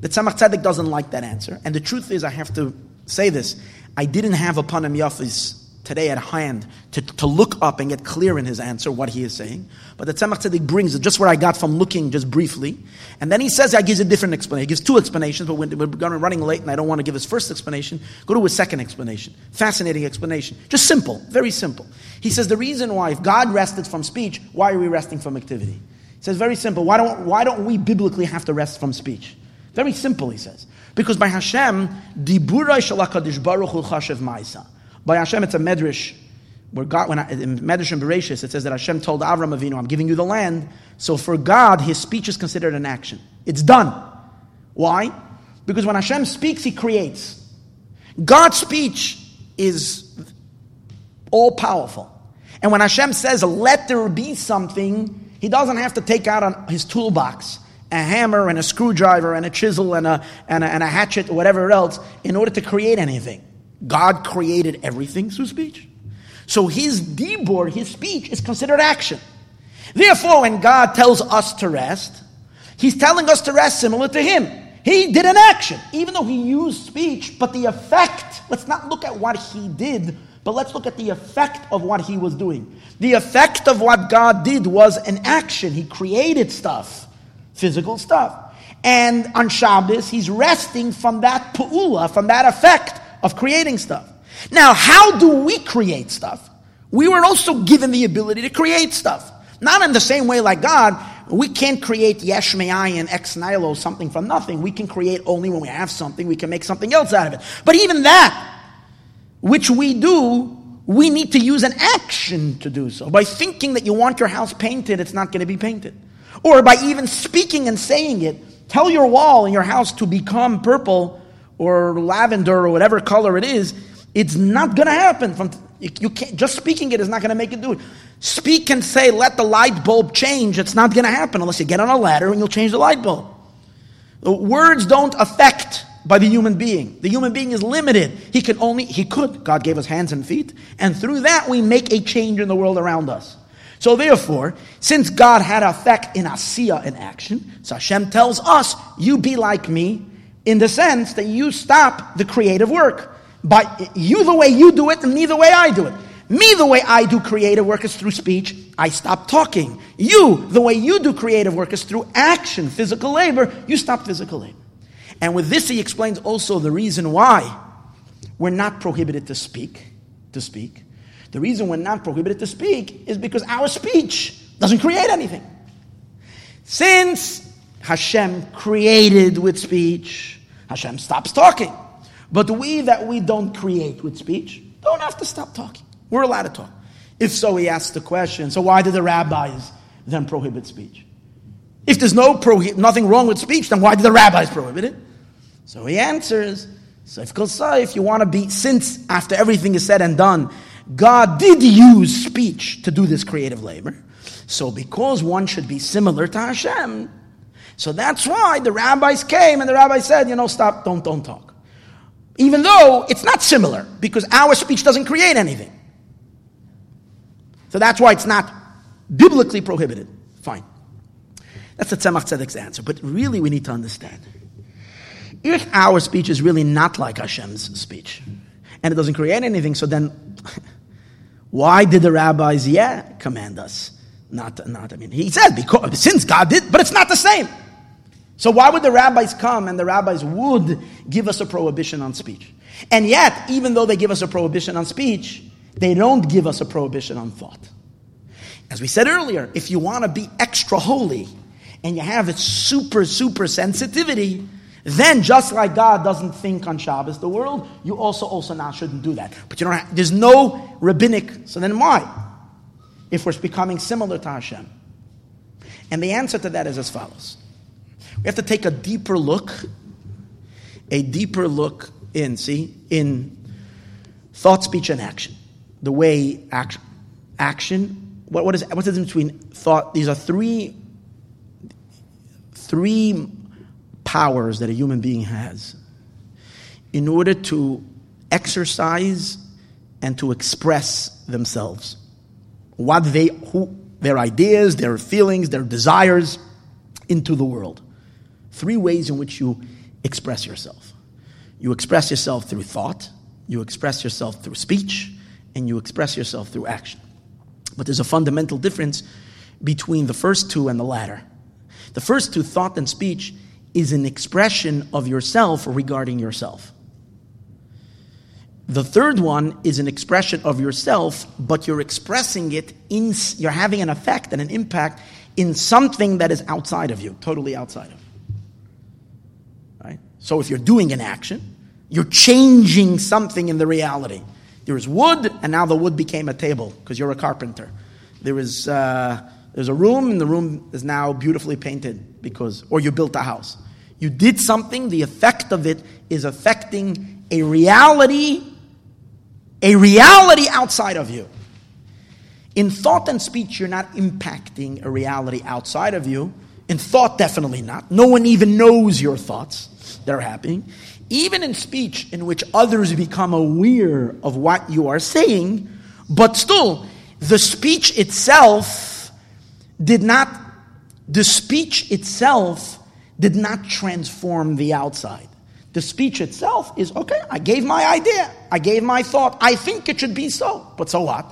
The Tzemach Tzedek doesn't like that answer. And the truth is, I have to say this. I didn't have a Panim Yafis today at hand to, to look up and get clear in his answer what he is saying. But the Tzemach Tzedek brings just what I got from looking just briefly. And then he says, I gives a different explanation. He gives two explanations, but we're, we're running late and I don't want to give his first explanation. Go to his second explanation. Fascinating explanation. Just simple, very simple. He says, the reason why, if God rested from speech, why are we resting from activity? He says, very simple. Why don't, why don't we biblically have to rest from speech? Very simple, he says. Because by Hashem, diburai shalakadish baruch hu chashev ma'isa. By Hashem, it's a medrash. Where God, when I, in Medrash and Bereshis, it says that Hashem told Avram Avinu, "I'm giving you the land." So for God, His speech is considered an action. It's done. Why? Because when Hashem speaks, He creates. God's speech is all powerful, and when Hashem says, "Let there be something," He doesn't have to take out on His toolbox a hammer and a screwdriver and a chisel and a, and a, and a hatchet or whatever else in order to create anything. God created everything through speech. So his dibur, his speech, is considered action. Therefore, when God tells us to rest, he's telling us to rest similar to him. He did an action, even though he used speech, but the effect, let's not look at what he did, but let's look at the effect of what he was doing. The effect of what God did was an action. He created stuff, physical stuff. And on Shabbos, he's resting from that pu'ula, from that effect of creating stuff. Now, how do we create stuff? We were also given the ability to create stuff. Not in the same way like God. We can't create yesh and ex nihilo, something from nothing. We can create only when we have something. We can make something else out of it. But even that, which we do, we need to use an action to do so. By thinking that you want your house painted, it's not going to be painted. Or by even speaking and saying it, Tell your wall in your house to become purple or lavender or whatever color it is. It's not going to happen. From you, can't just speaking it is not going to make it do it. Speak and say, "Let the light bulb change." It's not going to happen unless you get on a ladder and you'll change the light bulb. The words don't affect by the human being. The human being is limited. He can only, he could. God gave us hands and feet, and through that we make a change in the world around us. So therefore, since God had effect in asiya in action, so Hashem tells us, you be like me, in the sense that you stop the creative work. But you the way you do it, and me the way I do it. Me, the way I do creative work is through speech. I stop talking. You, the way you do creative work is through action, physical labor. You stop physical labor. And with this, he explains also the reason why we're not prohibited to speak. To speak. The reason we're not prohibited to speak is because our speech doesn't create anything. Since Hashem created with speech, Hashem stops talking. But we that we don't create with speech don't have to stop talking. We're allowed to talk. If so, he asks the question so why did the rabbis then prohibit speech? If there's no prohi- nothing wrong with speech, then why did the rabbis prohibit it? So he answers, so if, if you want to be, since after everything is said and done, God did use speech to do this creative labor. So because one should be similar to Hashem, so that's why the rabbis came and the rabbi said, you know, stop, don't, don't talk. Even though it's not similar, because our speech doesn't create anything. So that's why it's not biblically prohibited. Fine. That's the Tzemach Tzedek's answer. But really, we need to understand. If our speech is really not like Hashem's speech, and it doesn't create anything, so then why did the rabbis, yeah, command us? Not, not, I mean, he said, because, since God did, but it's not the same. So why would the rabbis come and the rabbis would give us a prohibition on speech? And yet, even though they give us a prohibition on speech, they don't give us a prohibition on thought. As we said earlier, if you want to be extra holy and you have a super, super sensitivity, then just like God doesn't think on Shabbos, the world, you also also now shouldn't do that. But you don't there's no rabbinic, so then why? If we're becoming similar to Hashem. And the answer to that is as follows. We have to take a deeper look, a deeper look in, see, in thought, speech, and action the way action, action what, what is what's the difference between thought? These are three three powers that a human being has in order to exercise and to express themselves. What they who their ideas, their feelings, their desires into the world. Three ways in which you express yourself. You express yourself through thought, you express yourself through speech, and you express yourself through action. But there's a fundamental difference between the first two and the latter. The first two, thought and speech, is an expression of yourself regarding yourself. The third one is an expression of yourself, but you're expressing it in, you're having an effect and an impact in something that is outside of you, totally outside of you. Right? So if you're doing an action, you're changing something in the reality. There was wood, and now the wood became a table because you're a carpenter. There is uh, there's a room, and the room is now beautifully painted because, or you built a house. You did something. The effect of it is affecting a reality, a reality outside of you. In thought and speech, you're not impacting a reality outside of you. In thought, definitely not. No one even knows your thoughts that are happening even in speech in which others become aware of what you are saying, but still, the speech itself did not, the speech itself did not transform the outside. The speech itself is okay, I gave my idea, I gave my thought, I think it should be so, but so what?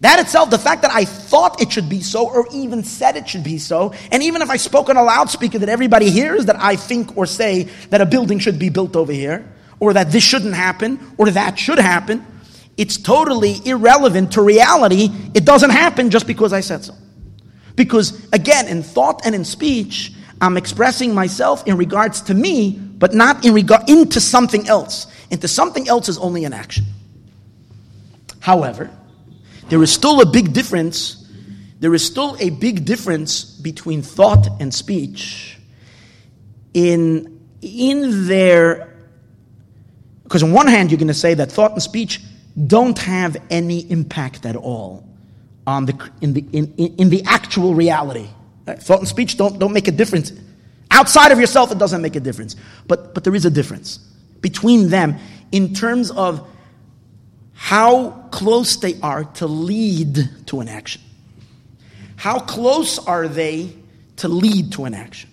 That itself, the fact that I thought it should be so, or even said it should be so, and even if I spoke on a loudspeaker that everybody hears that I think or say that a building should be built over here, or that this shouldn't happen, or that should happen, it's totally irrelevant to reality. It doesn't happen just because I said so. Because, again, in thought and in speech, I'm expressing myself in regards to me, but not in regard into something else. Into something else is only an action. However, there is still a big difference. There is still a big difference between thought and speech in, in their, because on one hand, you're going to say that thought and speech don't have any impact at all on the, in, the, in, in, the actual reality. Uh, Thought and speech don't, don't make a difference. Outside of yourself, it doesn't make a difference. But, but there is a difference between them in terms of how close they are to lead to an action. How close are they to lead to an action?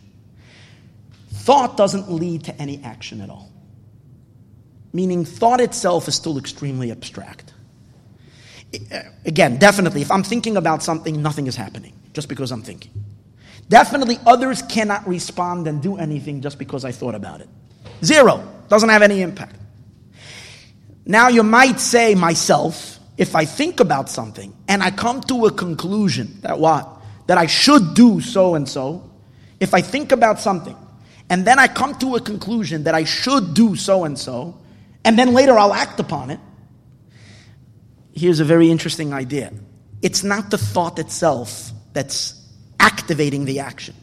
Thought doesn't lead to any action at all. Meaning, thought itself is still extremely abstract. Again, definitely, if I'm thinking about something, nothing is happening just because I'm thinking. Definitely, others cannot respond and do anything just because I thought about it. Zero. Doesn't have any impact. Now, you might say, myself, if I think about something and I come to a conclusion that what? That I should do so and so, if I think about something and then I come to a conclusion that I should do so and so, and then later I'll act upon it, here's a very interesting idea. It's not the thought itself that's activating the action.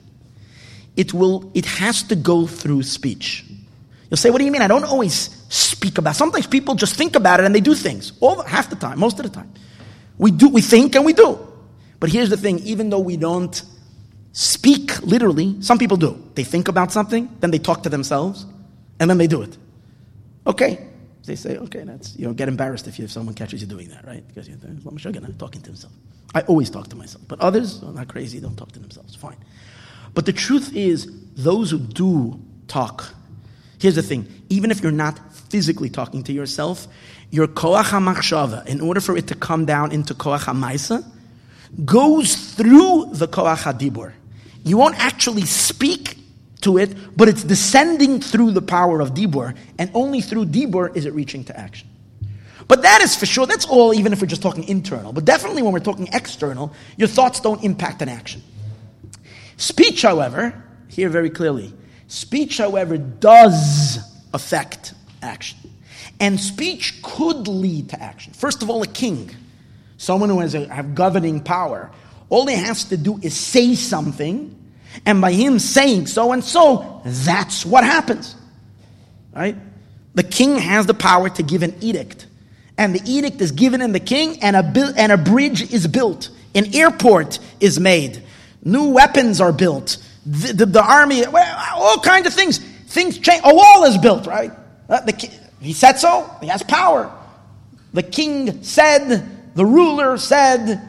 It will it has to go through speech. You'll say, what do you mean? I don't always speak about. Sometimes people just think about it and they do things. All half the time, most of the time. We do we think and we do. But here's the thing, even though we don't speak literally, some people do. They think about something, then they talk to themselves, and then they do it. Okay. They say, okay, that's, you know, get embarrassed if, you, if someone catches you doing that, right? Because you're talking to himself. I always talk to myself. But others are not crazy, don't talk to themselves. Fine. But the truth is, those who do talk, here's the thing, even if you're not physically talking to yourself, your koach hamachshava, in order for it to come down into koach hamaisa, goes through the koach hadibur. You won't actually speak to it, but it's descending through the power of dibur, and only through dibur is it reaching to action. But that is for sure, that's all, even if we're just talking internal. But definitely when we're talking external, your thoughts don't impact an action. Speech, however, here very clearly, speech, however, does affect action. And speech could lead to action. First of all, a king, someone who has a have governing power, all he has to do is say something, and by him saying so and so, that's what happens. Right? The king has the power to give an edict. And the edict is given in the king, and a, bu- and a bridge is built. An airport is made. New weapons are built. The, the, the army, all kinds of things. Things change. A wall is built, right? Uh, the, ki- he said so. He has power. The king said, the ruler said,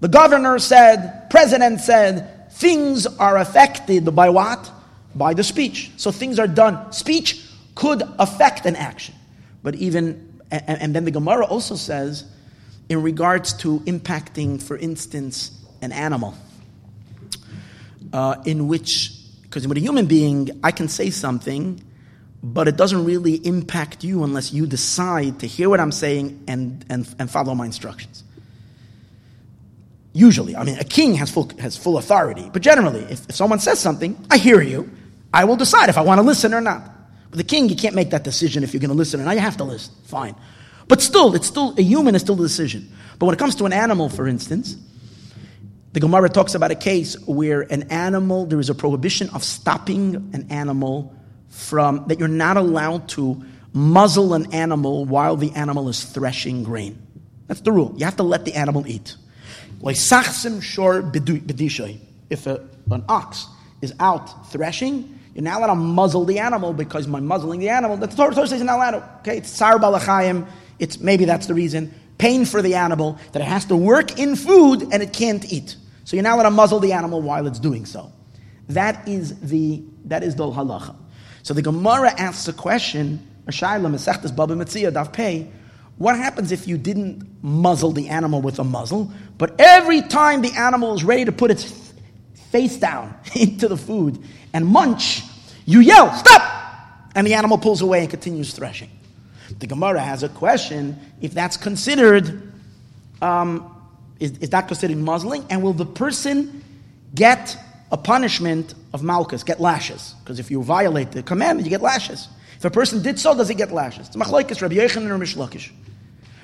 the governor said, president said, things are affected by what? By the speech. So things are done. Speech could affect an action. But even, and, then the Gemara also says, in regards to impacting, for instance, an animal, uh, in which, because with a human being, I can say something, but it doesn't really impact you unless you decide to hear what I'm saying and, and, and follow my instructions. Usually, I mean, a king has full, has full authority, but generally, if, if someone says something, I hear you, I will decide if I want to listen or not. But the king, you can't make that decision if you're going to listen or not. You have to listen. Fine. But still, it's still, a human is still the decision. But when it comes to an animal, for instance, the Gemara talks about a case where an animal, there is a prohibition of stopping an animal from, that you're not allowed to muzzle an animal while the animal is threshing grain. That's the rule. You have to let the animal eat. Loisachsim shor bidu- If a, an ox is out threshing, you're not allowed to muzzle the animal because by muzzling the animal, the Torah, Torah says you're not allowed to. Okay, it's sar balachayim. It's maybe that's the reason. Pain for the animal that it has to work in food and it can't eat. So you're not allowed to muzzle the animal while it's doing so. That is the that is the halacha. So the Gemara asks a question. A shaila mesechtes baba metzia daf pei. What happens if you didn't muzzle the animal with a muzzle, but every time the animal is ready to put its face down into the food and munch, you yell, stop! And the animal pulls away and continues threshing. The Gemara has a question if that's considered, um, is, is that considered muzzling? And will the person get a punishment of malchus, get lashes? Because if you violate the commandment, you get lashes. If a person did so, does he get lashes? It's machlokes Rabbi Yochanan or Reish Lakish.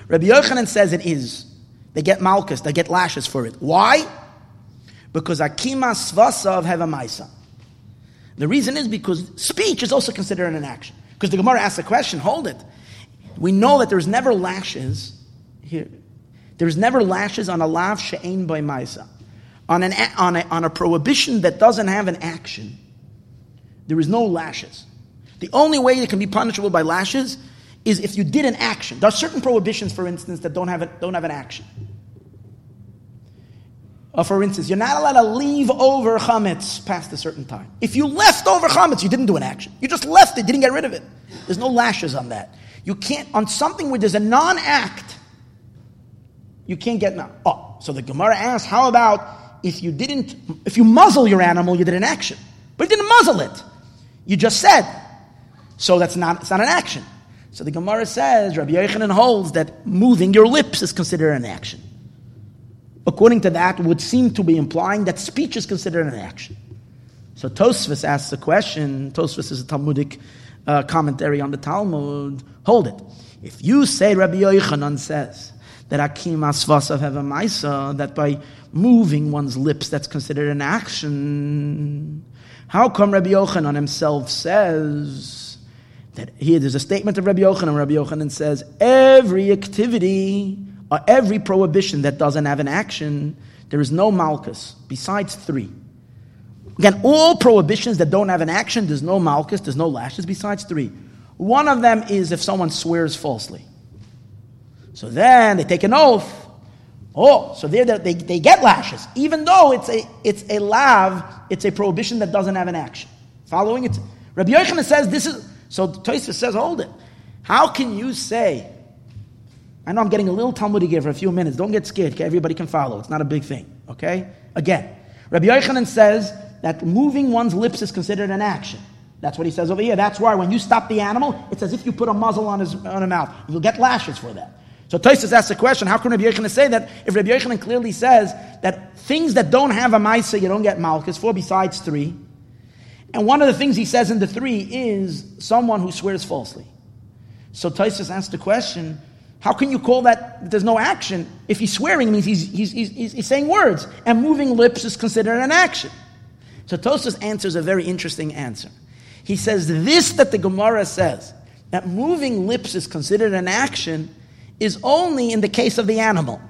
Rabbi Yochanan says it is. They get malchus, they get lashes for it. Why? Because akima svasav have a maisa. The reason is because speech is also considered an action. Because the Gemara asks a question, hold it. We know that there's never lashes here. There's never lashes on a lav she'ein by maisa. On, an, on, a, on a prohibition that doesn't have an action, there is no lashes. The only way it can be punishable by lashes is if you did an action. There are certain prohibitions, for instance, that don't have, a, don't have an action. Uh, for instance, you're not allowed to leave over chametz past a certain time. If you left over chametz, you didn't do an action. You just left it, didn't get rid of it. There's no lashes on that. You can't, on something where there's a non act, you can't get now. Oh, so the Gemara asks, how about if you didn't, if you muzzle your animal, you did an action, but you didn't muzzle it. You just said. So that's not, it's not an action. So the Gemara says, Rabbi Yochanan holds that moving your lips is considered an action. According to that, would seem to be implying that speech is considered an action. So Tosfos asks the question. Tosfos is a Talmudic uh, commentary on the Talmud. Hold it. If you say Rabbi Yochanan says that Akim Asvasav have a Maisa, that by moving one's lips that's considered an action, how come Rabbi Yochanan himself says that here there's a statement of Rabbi Yochanan. Rabbi Yochanan says every activity or every prohibition that doesn't have an action, there is no malchus besides three. Again, all prohibitions that don't have an action, there's no malchus, there's no lashes besides three. One of them is if someone swears falsely. So then they take an oath. Oh, so there they, they get lashes, even though it's a it's a lav, it's a prohibition that doesn't have an action. Following it, Rabbi Yochanan says this is so. Tosfos says, hold it. How can you say? I know I'm getting a little Talmudic here for a few minutes. Don't get scared. Okay? Everybody can follow. It's not a big thing. Okay? Again, Rabbi Yochanan says that moving one's lips is considered an action. That's what he says over here. That's why when you stop the animal, it's as if you put a muzzle on his on a mouth. You'll get lashes for that. So Tosfos asks the question: How can Rabbi Yochanan say that if Rabbi Yochanan clearly says that things that don't have a ma'isa you don't get malchus for besides three, and one of the things he says in the three is someone who swears falsely. So Tosfos asks the question: How can you call that there's no action if he's swearing means he's, he's, he's, he's, saying words and moving lips is considered an action? So Tosfos answers a very interesting answer. He says this that the Gemara says that moving lips is considered an action is only in the case of the animal.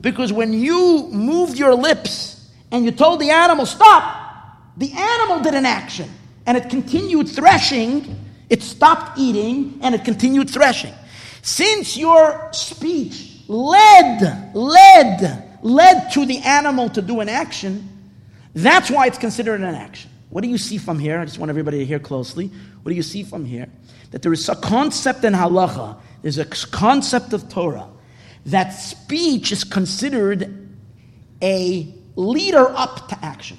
Because when you moved your lips and you told the animal, stop, the animal did an action and it continued threshing, it stopped eating and it continued threshing. Since your speech led, led, led to the animal to do an action, that's why it's considered an action. What do you see from here? I just want everybody to hear closely. What do you see from here? That there is a concept in halacha, there's a concept of Torah, that speech is considered a leader up to action.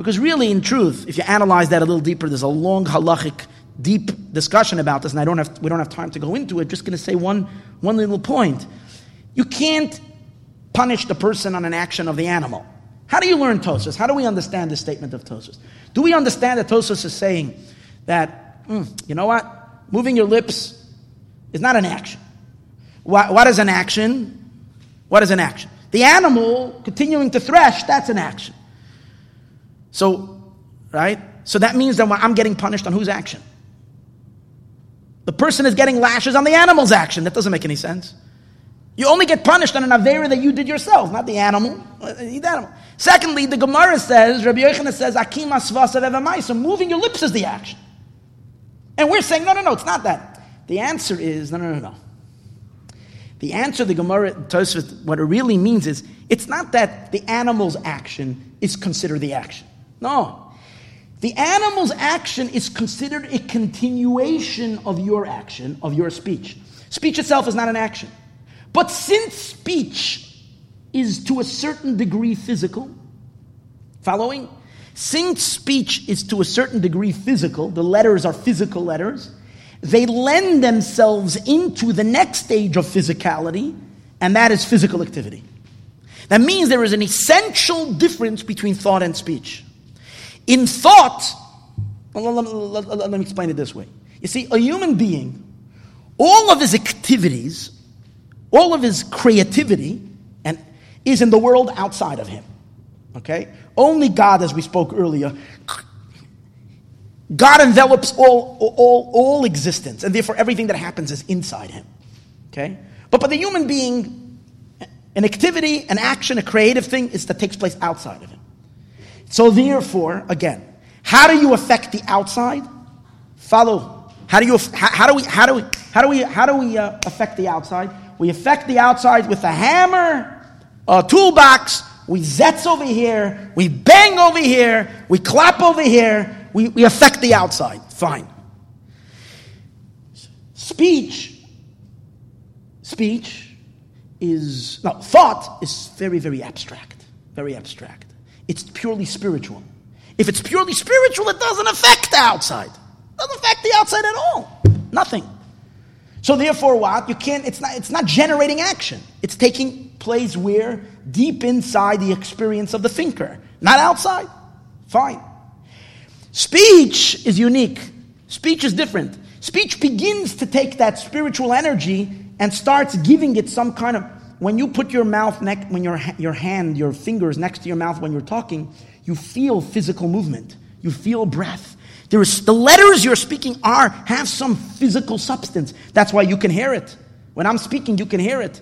Because really, in truth, if you analyze that a little deeper, there's a long halachic, deep discussion about this, and I don't have, we don't have time to go into it. Just going to say one, one little point. You can't punish the person on an action of the animal. How do you learn Tosfos? How do we understand the statement of Tosfos? Do we understand that Tosfos is saying that, mm, you know what? Moving your lips is not an action. What, what is an action? What is an action? The animal continuing to thresh, that's an action. So, right? So that means that I'm getting punished on whose action? The person is getting lashes on the animal's action. That doesn't make any sense. You only get punished on an avera that you did yourself, not the animal. Uh, The animal. Secondly, the Gemara says, Rabbi Yochanan says, Akim. So moving your lips is the action. And we're saying, no, no, no, it's not that. The answer is, no, no, no, no. The answer, the Gemara Tosfos, what it really means is, it's not that the animal's action is considered the action. No. The animal's action is considered a continuation of your action, of your speech. Speech itself is not an action. But since speech is to a certain degree physical, following? Since speech is to a certain degree physical, the letters are physical letters, they lend themselves into the next stage of physicality, and that is physical activity. That means there is an essential difference between thought and speech. In thought, let, me explain it this way. You see, a human being, all of his activities, all of his creativity, and is in the world outside of him. Okay? Only God, as we spoke earlier, God envelops all, all, all existence, and therefore everything that happens is inside him. Okay? But by the human being, an activity, an action, a creative thing is that takes place outside of him. So therefore, again, how do you affect the outside? Follow. How do you? How, do we? How do we? How do we? How do we uh, affect the outside? We affect the outside with a hammer, a toolbox. We zets over here. We bang over here. We clap over here. We, we affect the outside. Fine. Speech. Speech is no thought is very very abstract. Very abstract. It's purely spiritual. If it's purely spiritual, it doesn't affect the outside. It doesn't affect the outside at all. Nothing. So therefore, what you can't. It's not. It's not generating action. It's taking place where deep inside the experience of the thinker, not outside. Fine. Speech is unique. Speech is different. Speech begins to take that spiritual energy and starts giving it some kind of. When you put your mouth next, when your your hand, your fingers next to your mouth when you're talking, you feel physical movement. You feel breath. There is the letters you're speaking are have some physical substance. That's why you can hear it. When I'm speaking, you can hear it.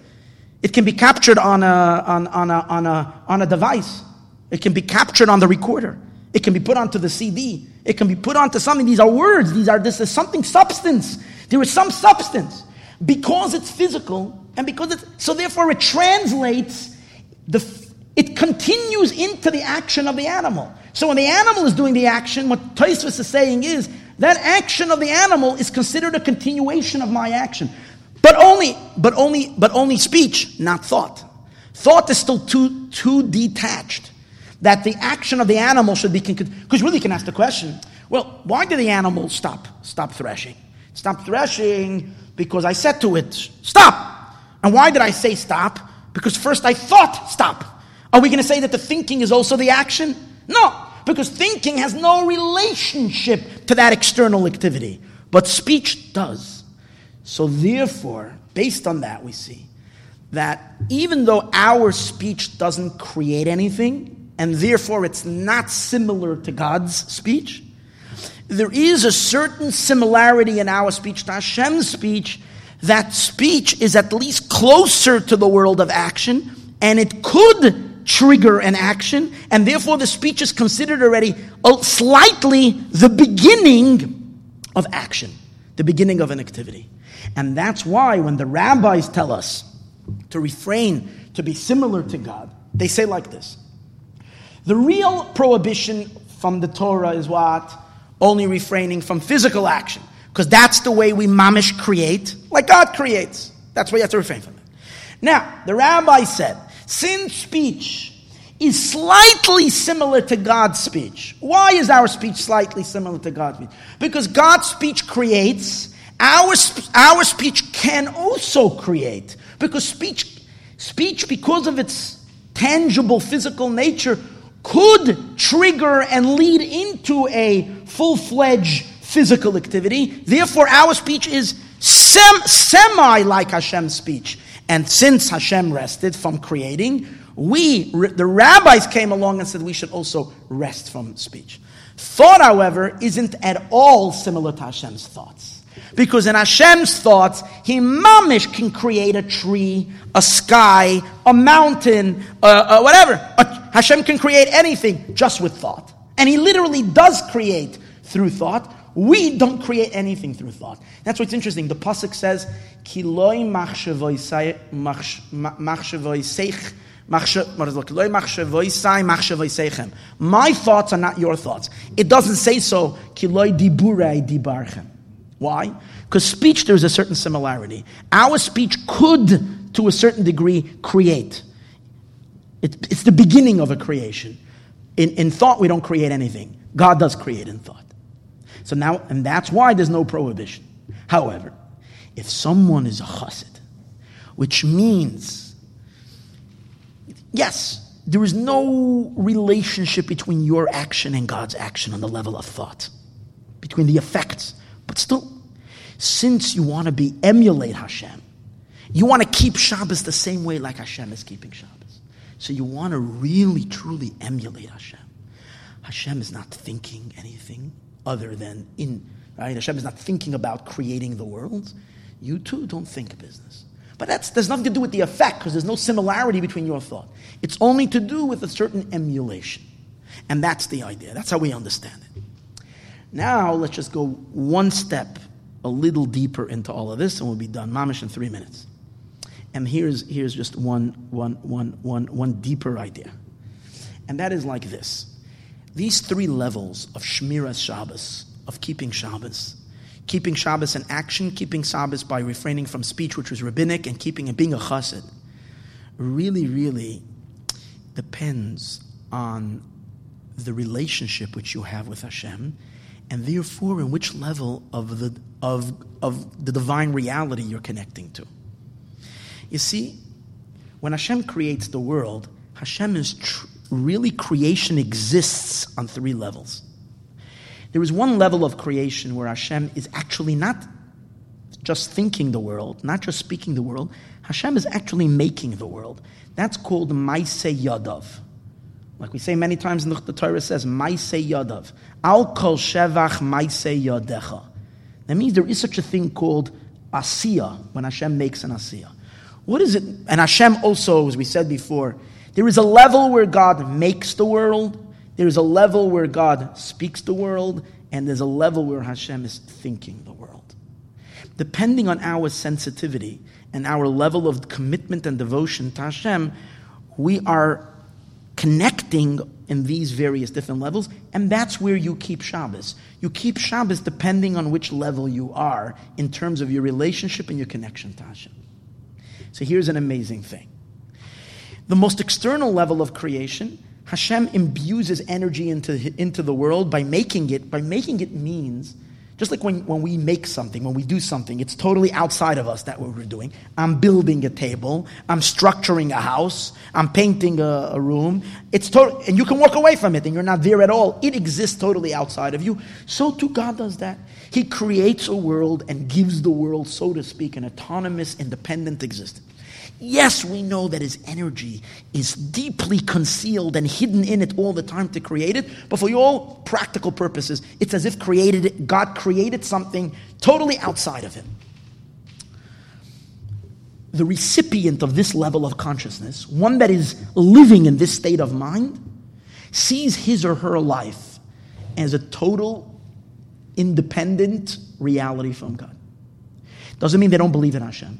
It can be captured on a on, on a on a on a device. It can be captured on the recorder. It can be put onto the CD. It can be put onto something. These are words. These are this is something substance. There is some substance because it's physical and because it's so therefore it translates the it continues into the action of the animal. So when the animal is doing the action, what Tosfos is saying is that action of the animal is considered a continuation of my action. But only, but only, but only speech, not thought. Thought is still too, too detached. That the action of the animal should be, because really you can ask the question, well, why did the animal stop, stop threshing? Stop threshing because I said to it, stop. And why did I say stop? Because first I thought stop. Are we going to say that the thinking is also the action? No, because thinking has no relationship to that external activity, but speech does. So, therefore, based on that, we see that even though our speech doesn't create anything, and therefore it's not similar to God's speech, there is a certain similarity in our speech to Hashem's speech. That speech is at least closer to the world of action, and it could trigger an action, and therefore the speech is considered already uh, slightly the beginning of action, the beginning of an activity. And that's why when the rabbis tell us to refrain, to be similar to God, they say like this The real prohibition from the Torah is what? Only refraining from physical action. Because that's the way we mamish create, like God creates. That's why you have to refrain from it. Now, the rabbi said, since speech is slightly similar to God's speech. Why is our speech slightly similar to God's speech? Because God's speech creates, our, our speech can also create. Because speech, speech, because of its tangible physical nature, could trigger and lead into a full fledged physical activity. Therefore, our speech is sem- semi like Hashem's speech. And since Hashem rested from creating, we, the rabbis came along and said we should also rest from speech. Thought, however, isn't at all similar to Hashem's thoughts. Because in Hashem's thoughts, He mamish can create a tree, a sky, a mountain, uh, uh, whatever. Uh, Hashem can create anything just with thought. And He literally does create through thought. We don't create anything through thought. That's what's interesting. The pasuk says, "Kiloi machshevoiseich." My thoughts are not your thoughts. It doesn't say so. Why? Because speech, there's a certain similarity. Our speech could, to a certain degree, create. It, it's the beginning of a creation. In, in thought, we don't create anything. God does create in thought. So now, and that's why there's no prohibition. However, if someone is a chassid, which means, yes, there is no relationship between your action and God's action on the level of thought, between the effects. But still, since you want to be emulate Hashem, you want to keep Shabbos the same way like Hashem is keeping Shabbos. So you want to really, truly emulate Hashem. Hashem is not thinking anything. Other than in, right? Hashem is not thinking about creating the world. You too don't think business. But that's, there's nothing to do with the effect because there's no similarity between your thought. It's only to do with a certain emulation. And that's the idea. That's how we understand it. Now, let's just go one step a little deeper into all of this and we'll be done. Mamish in three minutes. And here's, here's just one, one, one, one, one deeper idea. And that is like this. These three levels of Shmiras Shabbos, of keeping Shabbos, keeping Shabbos in action, keeping Shabbos by refraining from speech, which was rabbinic, and keeping and being a chassid, really, really depends on the relationship which you have with Hashem, and therefore in which level of the, of, of the divine reality you're connecting to. You see, when Hashem creates the world, Hashem is tr- really creation exists on three levels. There is one level of creation where Hashem is actually not just thinking the world, not just speaking the world. Hashem is actually making the world. That's called Maise Yadav. Like we say many times in the, Torah says, Maise Yadav. Al kol shevach Maise Yadecha. That means there is such a thing called Asiya, when Hashem makes an Asiya. What is it? And Hashem also, as we said before, there is a level where God makes the world, there is a level where God speaks the world, and there's a level where Hashem is thinking the world. Depending on our sensitivity and our level of commitment and devotion to Hashem, we are connecting in these various different levels, and that's where you keep Shabbos. You keep Shabbos depending on which level you are in terms of your relationship and your connection to Hashem. So here's an amazing thing. The most external level of creation, Hashem imbues his energy into, into the world by making it. By making it means, just like when, when we make something, when we do something, it's totally outside of us that what we're doing. I'm building a table, I'm structuring a house, I'm painting a, a room. It's total, and you can walk away from it and you're not there at all. It exists totally outside of you. So too God does that. He creates a world and gives the world, so to speak, an autonomous, independent existence. Yes, we know that his energy is deeply concealed and hidden in it all the time to create it, but for all practical purposes, it's as if created God created something totally outside of him. The recipient of this level of consciousness, one that is living in this state of mind, sees his or her life as a total independent reality from God. Doesn't mean they don't believe in Hashem.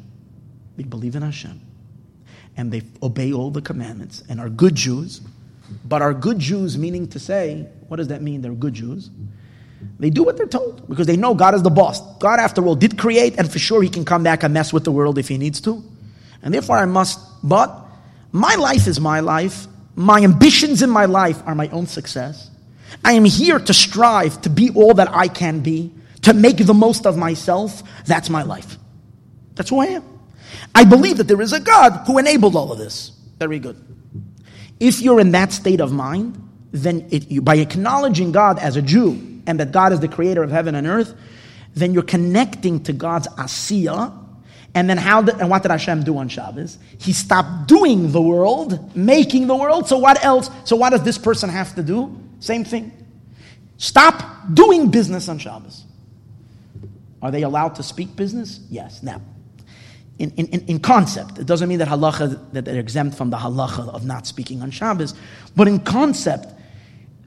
They believe in Hashem. And they obey all the commandments and are good Jews. But are good Jews meaning to say, what does that mean? They're good Jews. They do what they're told because they know God is the boss. God, after all, did create, and for sure He can come back and mess with the world if He needs to. And therefore, I must. But my life is my life. My ambitions in my life are my own success. I am here to strive to be all that I can be, to make the most of myself. That's my life. That's who I am. I believe that there is a God who enabled all of this. Very good. If you're in that state of mind, then it, you, by acknowledging God as a Jew and that God is the creator of heaven and earth, then you're connecting to God's asiya. And then how did, and what did Hashem do on Shabbos? He stopped doing the world, making the world. So what else? So what does this person have to do? Same thing. Stop doing business on Shabbos. Are they allowed to speak business? Yes. Now, in, in, in concept, it doesn't mean that halacha that they're exempt from the halacha of not speaking on Shabbos, but in concept,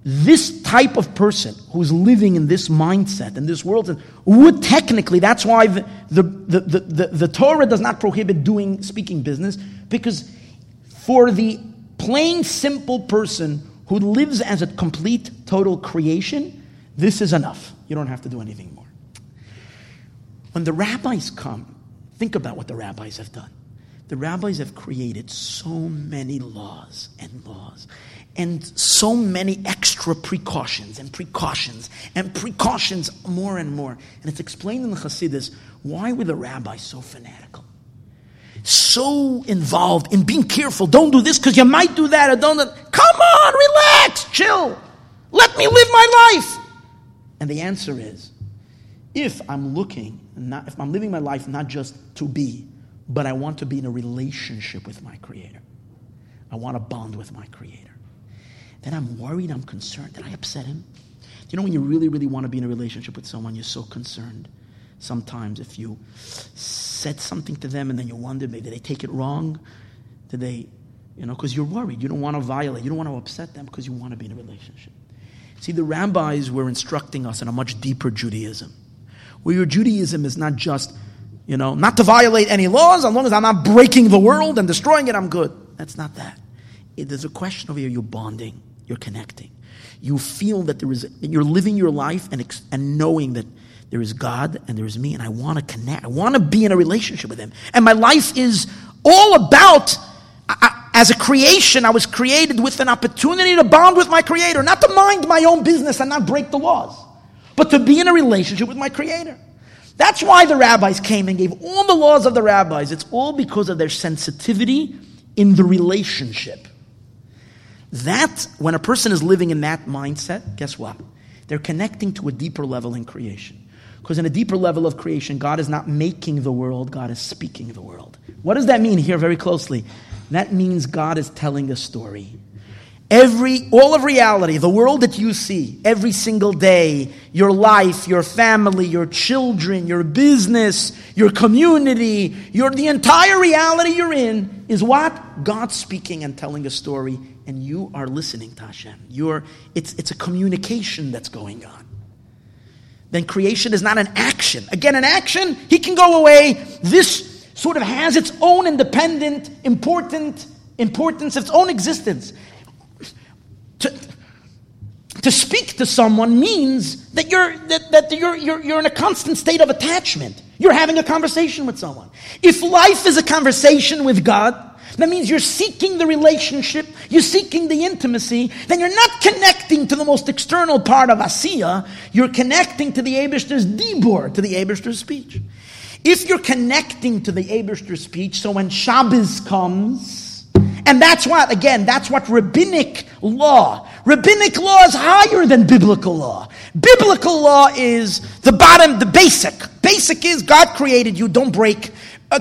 this type of person who's living in this mindset in this world would technically that's why the, the, the, the, the torah does not prohibit doing speaking business because for the plain simple person who lives as a complete total creation this is enough. You don't have to do anything more. When the rabbis come think about what the rabbis have done the rabbis have created so many laws and laws and so many extra precautions and precautions and precautions more and more. And it's explained in the Hasidus why were the rabbis so fanatical? So involved in being careful. Don't do this because you might do that or don't. Come on, relax, chill. Let me live my life. And the answer is if I'm looking, not, if I'm living my life not just to be, but I want to be in a relationship with my Creator, I want to bond with my Creator then I'm worried, I'm concerned. Did I upset him? you know when you really, really want to be in a relationship with someone, you're so concerned. Sometimes if you said something to them and then you wonder, maybe did they take it wrong? Did they, you know, because you're worried. You don't want to violate. You don't want to upset them because you want to be in a relationship. See, the rabbis were instructing us in a much deeper Judaism, where your Judaism is not just, you know, not to violate any laws, as long as I'm not breaking the world and destroying it, I'm good. That's not that. It, there's a question over here, you're bonding, you're connecting. You feel that there is, you're living your life and, and knowing that there is God and there is me, and I want to connect. I want to be in a relationship with Him. And my life is all about as a creation, I was created with an opportunity to bond with my Creator, not to mind my own business and not break the laws, but to be in a relationship with my Creator. That's why the rabbis came and gave all the laws of the rabbis. It's all because of their sensitivity in the relationship. That, when a person is living in that mindset, guess what? They're connecting to a deeper level in creation. Because in a deeper level of creation, God is not making the world, God is speaking the world. What does that mean here very closely? That means God is telling a story. Every, all of reality, the world that you see every single day, your life, your family, your children, your business, your community, your, the entire reality you're in is what? God speaking and telling a story, and you are listening to Hashem. You're, it's, it's a communication that's going on. Then creation is not an action. Again, an action, he can go away. This sort of has its own independent, important importance, its own existence. To, to speak to someone means that you're that, that you're, you're, you're in a constant state of attachment. You're having a conversation with someone. If life is a conversation with God, that means you're seeking the relationship, you're seeking the intimacy, then you're not connecting to the most external part of Asiya, you're connecting to the Abishter's Dibor, to the Abishter's speech. If you're connecting to the Eberster speech, so when Shabbos comes, and that's what, again, that's what rabbinic law, rabbinic law is higher than biblical law. Biblical law is the bottom, the basic. Basic is God created you, don't break. Uh,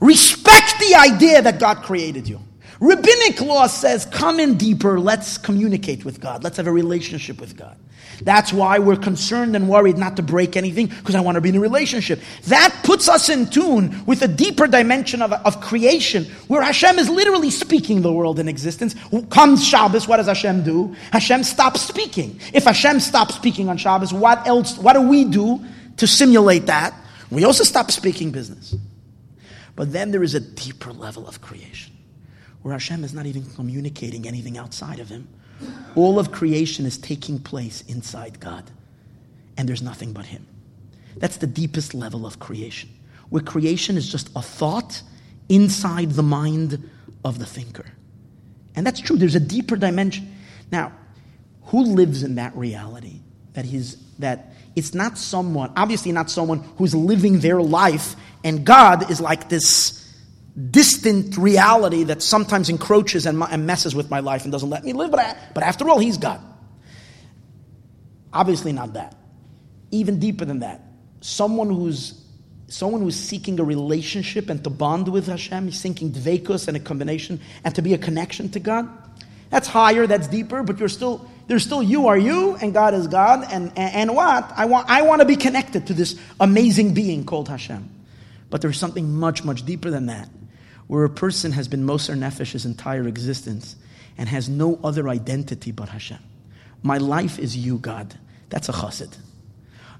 respect the idea that God created you. Rabbinic law says, come in deeper, let's communicate with God, let's have a relationship with God. That's why we're concerned and worried not to break anything, because I want to be in a relationship. That puts us in tune with a deeper dimension of, of creation, where Hashem is literally speaking the world in existence. Comes Shabbos, what does Hashem do? Hashem stops speaking. If Hashem stops speaking on Shabbos, what else, what do we do to simulate that? We also stop speaking business. But then there is a deeper level of creation, where Hashem is not even communicating anything outside of Him all of creation is taking place inside God, and there's nothing but Him. That's the deepest level of creation, where creation is just a thought inside the mind of the thinker. And that's true, there's a deeper dimension. Now, who lives in that reality? That he's that it's not someone, obviously not someone who's living their life, and God is like this distant reality that sometimes encroaches and, and, messes with my life and doesn't let me live. But, I, but after all, He's God. Obviously, not that. Even deeper than that, someone who's someone who's seeking a relationship and to bond with Hashem, he's seeking dvekus and a combination and to be a connection to God. That's higher, that's deeper, but you're still there's still you are you and God is God and, and, and what? I want I want to be connected to this amazing being called Hashem. But there's something much, much deeper than that where a person has been Moser Nefesh his entire existence and has no other identity but Hashem. My life is you, God. That's a chassid.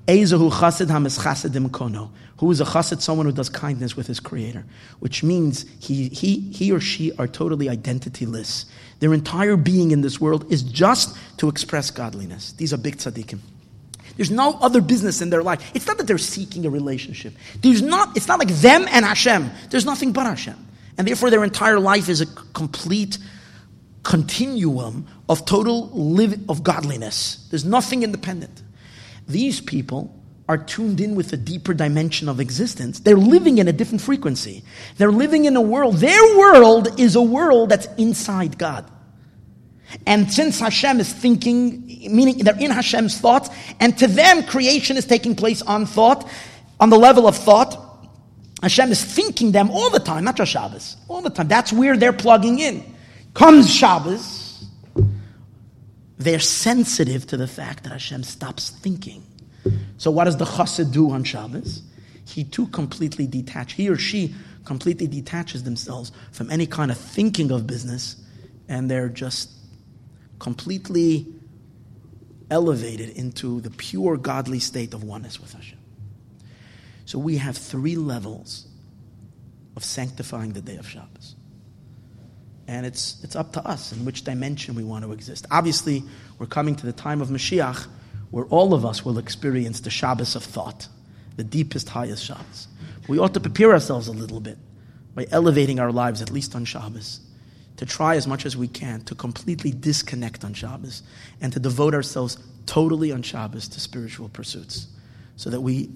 Ezahu chassid hamischased im kono. Who is a chassid? Someone who does kindness with his creator. Which means he, he, he or she are totally identityless. Their entire being in this world is just to express godliness. These are big tzaddikim. There's no other business in their life. It's not that they're seeking a relationship. There's not, it's not like them and Hashem. There's nothing but Hashem. And therefore, their entire life is a complete continuum of total live of godliness. There's nothing independent. These people are tuned in with a deeper dimension of existence. They're living in a different frequency. They're living in a world. Their world is a world that's inside God. And since Hashem is thinking, meaning they're in Hashem's thoughts, and to them creation is taking place on thought, on the level of thought, Hashem is thinking them all the time, not just Shabbos, all the time. That's where they're plugging in. Comes Shabbos, they're sensitive to the fact that Hashem stops thinking. So what does the chassid do on Shabbos? He too completely detach. He or she completely detaches themselves from any kind of thinking of business, and they're just completely elevated into the pure godly state of oneness with Hashem. So we have three levels of sanctifying the day of Shabbos. And it's, it's up to us in which dimension we want to exist. Obviously, we're coming to the time of Mashiach where all of us will experience the Shabbos of thought, the deepest, highest Shabbos. We ought to prepare ourselves a little bit by elevating our lives, at least on Shabbos, to try as much as we can to completely disconnect on Shabbos and to devote ourselves totally on Shabbos to spiritual pursuits. So that we,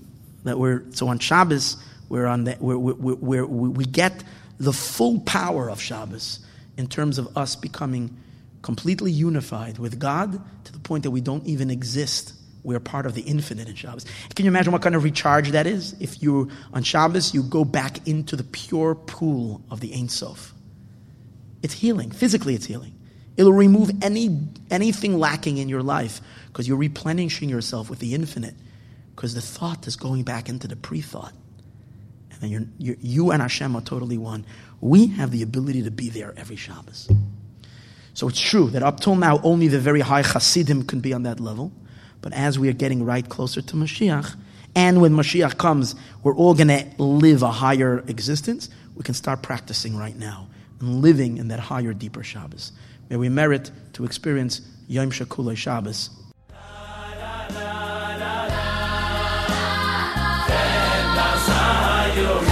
that we're, so on Shabbos, we're on the, we're, we're, we're, we get the full power of Shabbos in terms of us becoming completely unified with God to the point that we don't even exist. We're part of the infinite in Shabbos. Can you imagine what kind of recharge that is? If you're on Shabbos you go back into the pure pool of the Ein Sof. It's healing. Physically, it's healing. It'll remove any anything lacking in your life because you're replenishing yourself with the infinite. Because the thought is going back into the pre-thought, and then you're, you're, you and Hashem are totally one. We have the ability to be there every Shabbos. So it's true that up till now, only the very high Hasidim can be on that level. But as we are getting right closer to Mashiach, and when Mashiach comes, we're all going to live a higher existence, we can start practicing right now and living in that higher, deeper Shabbos. May we merit to experience Yom Shekulei Shabbos your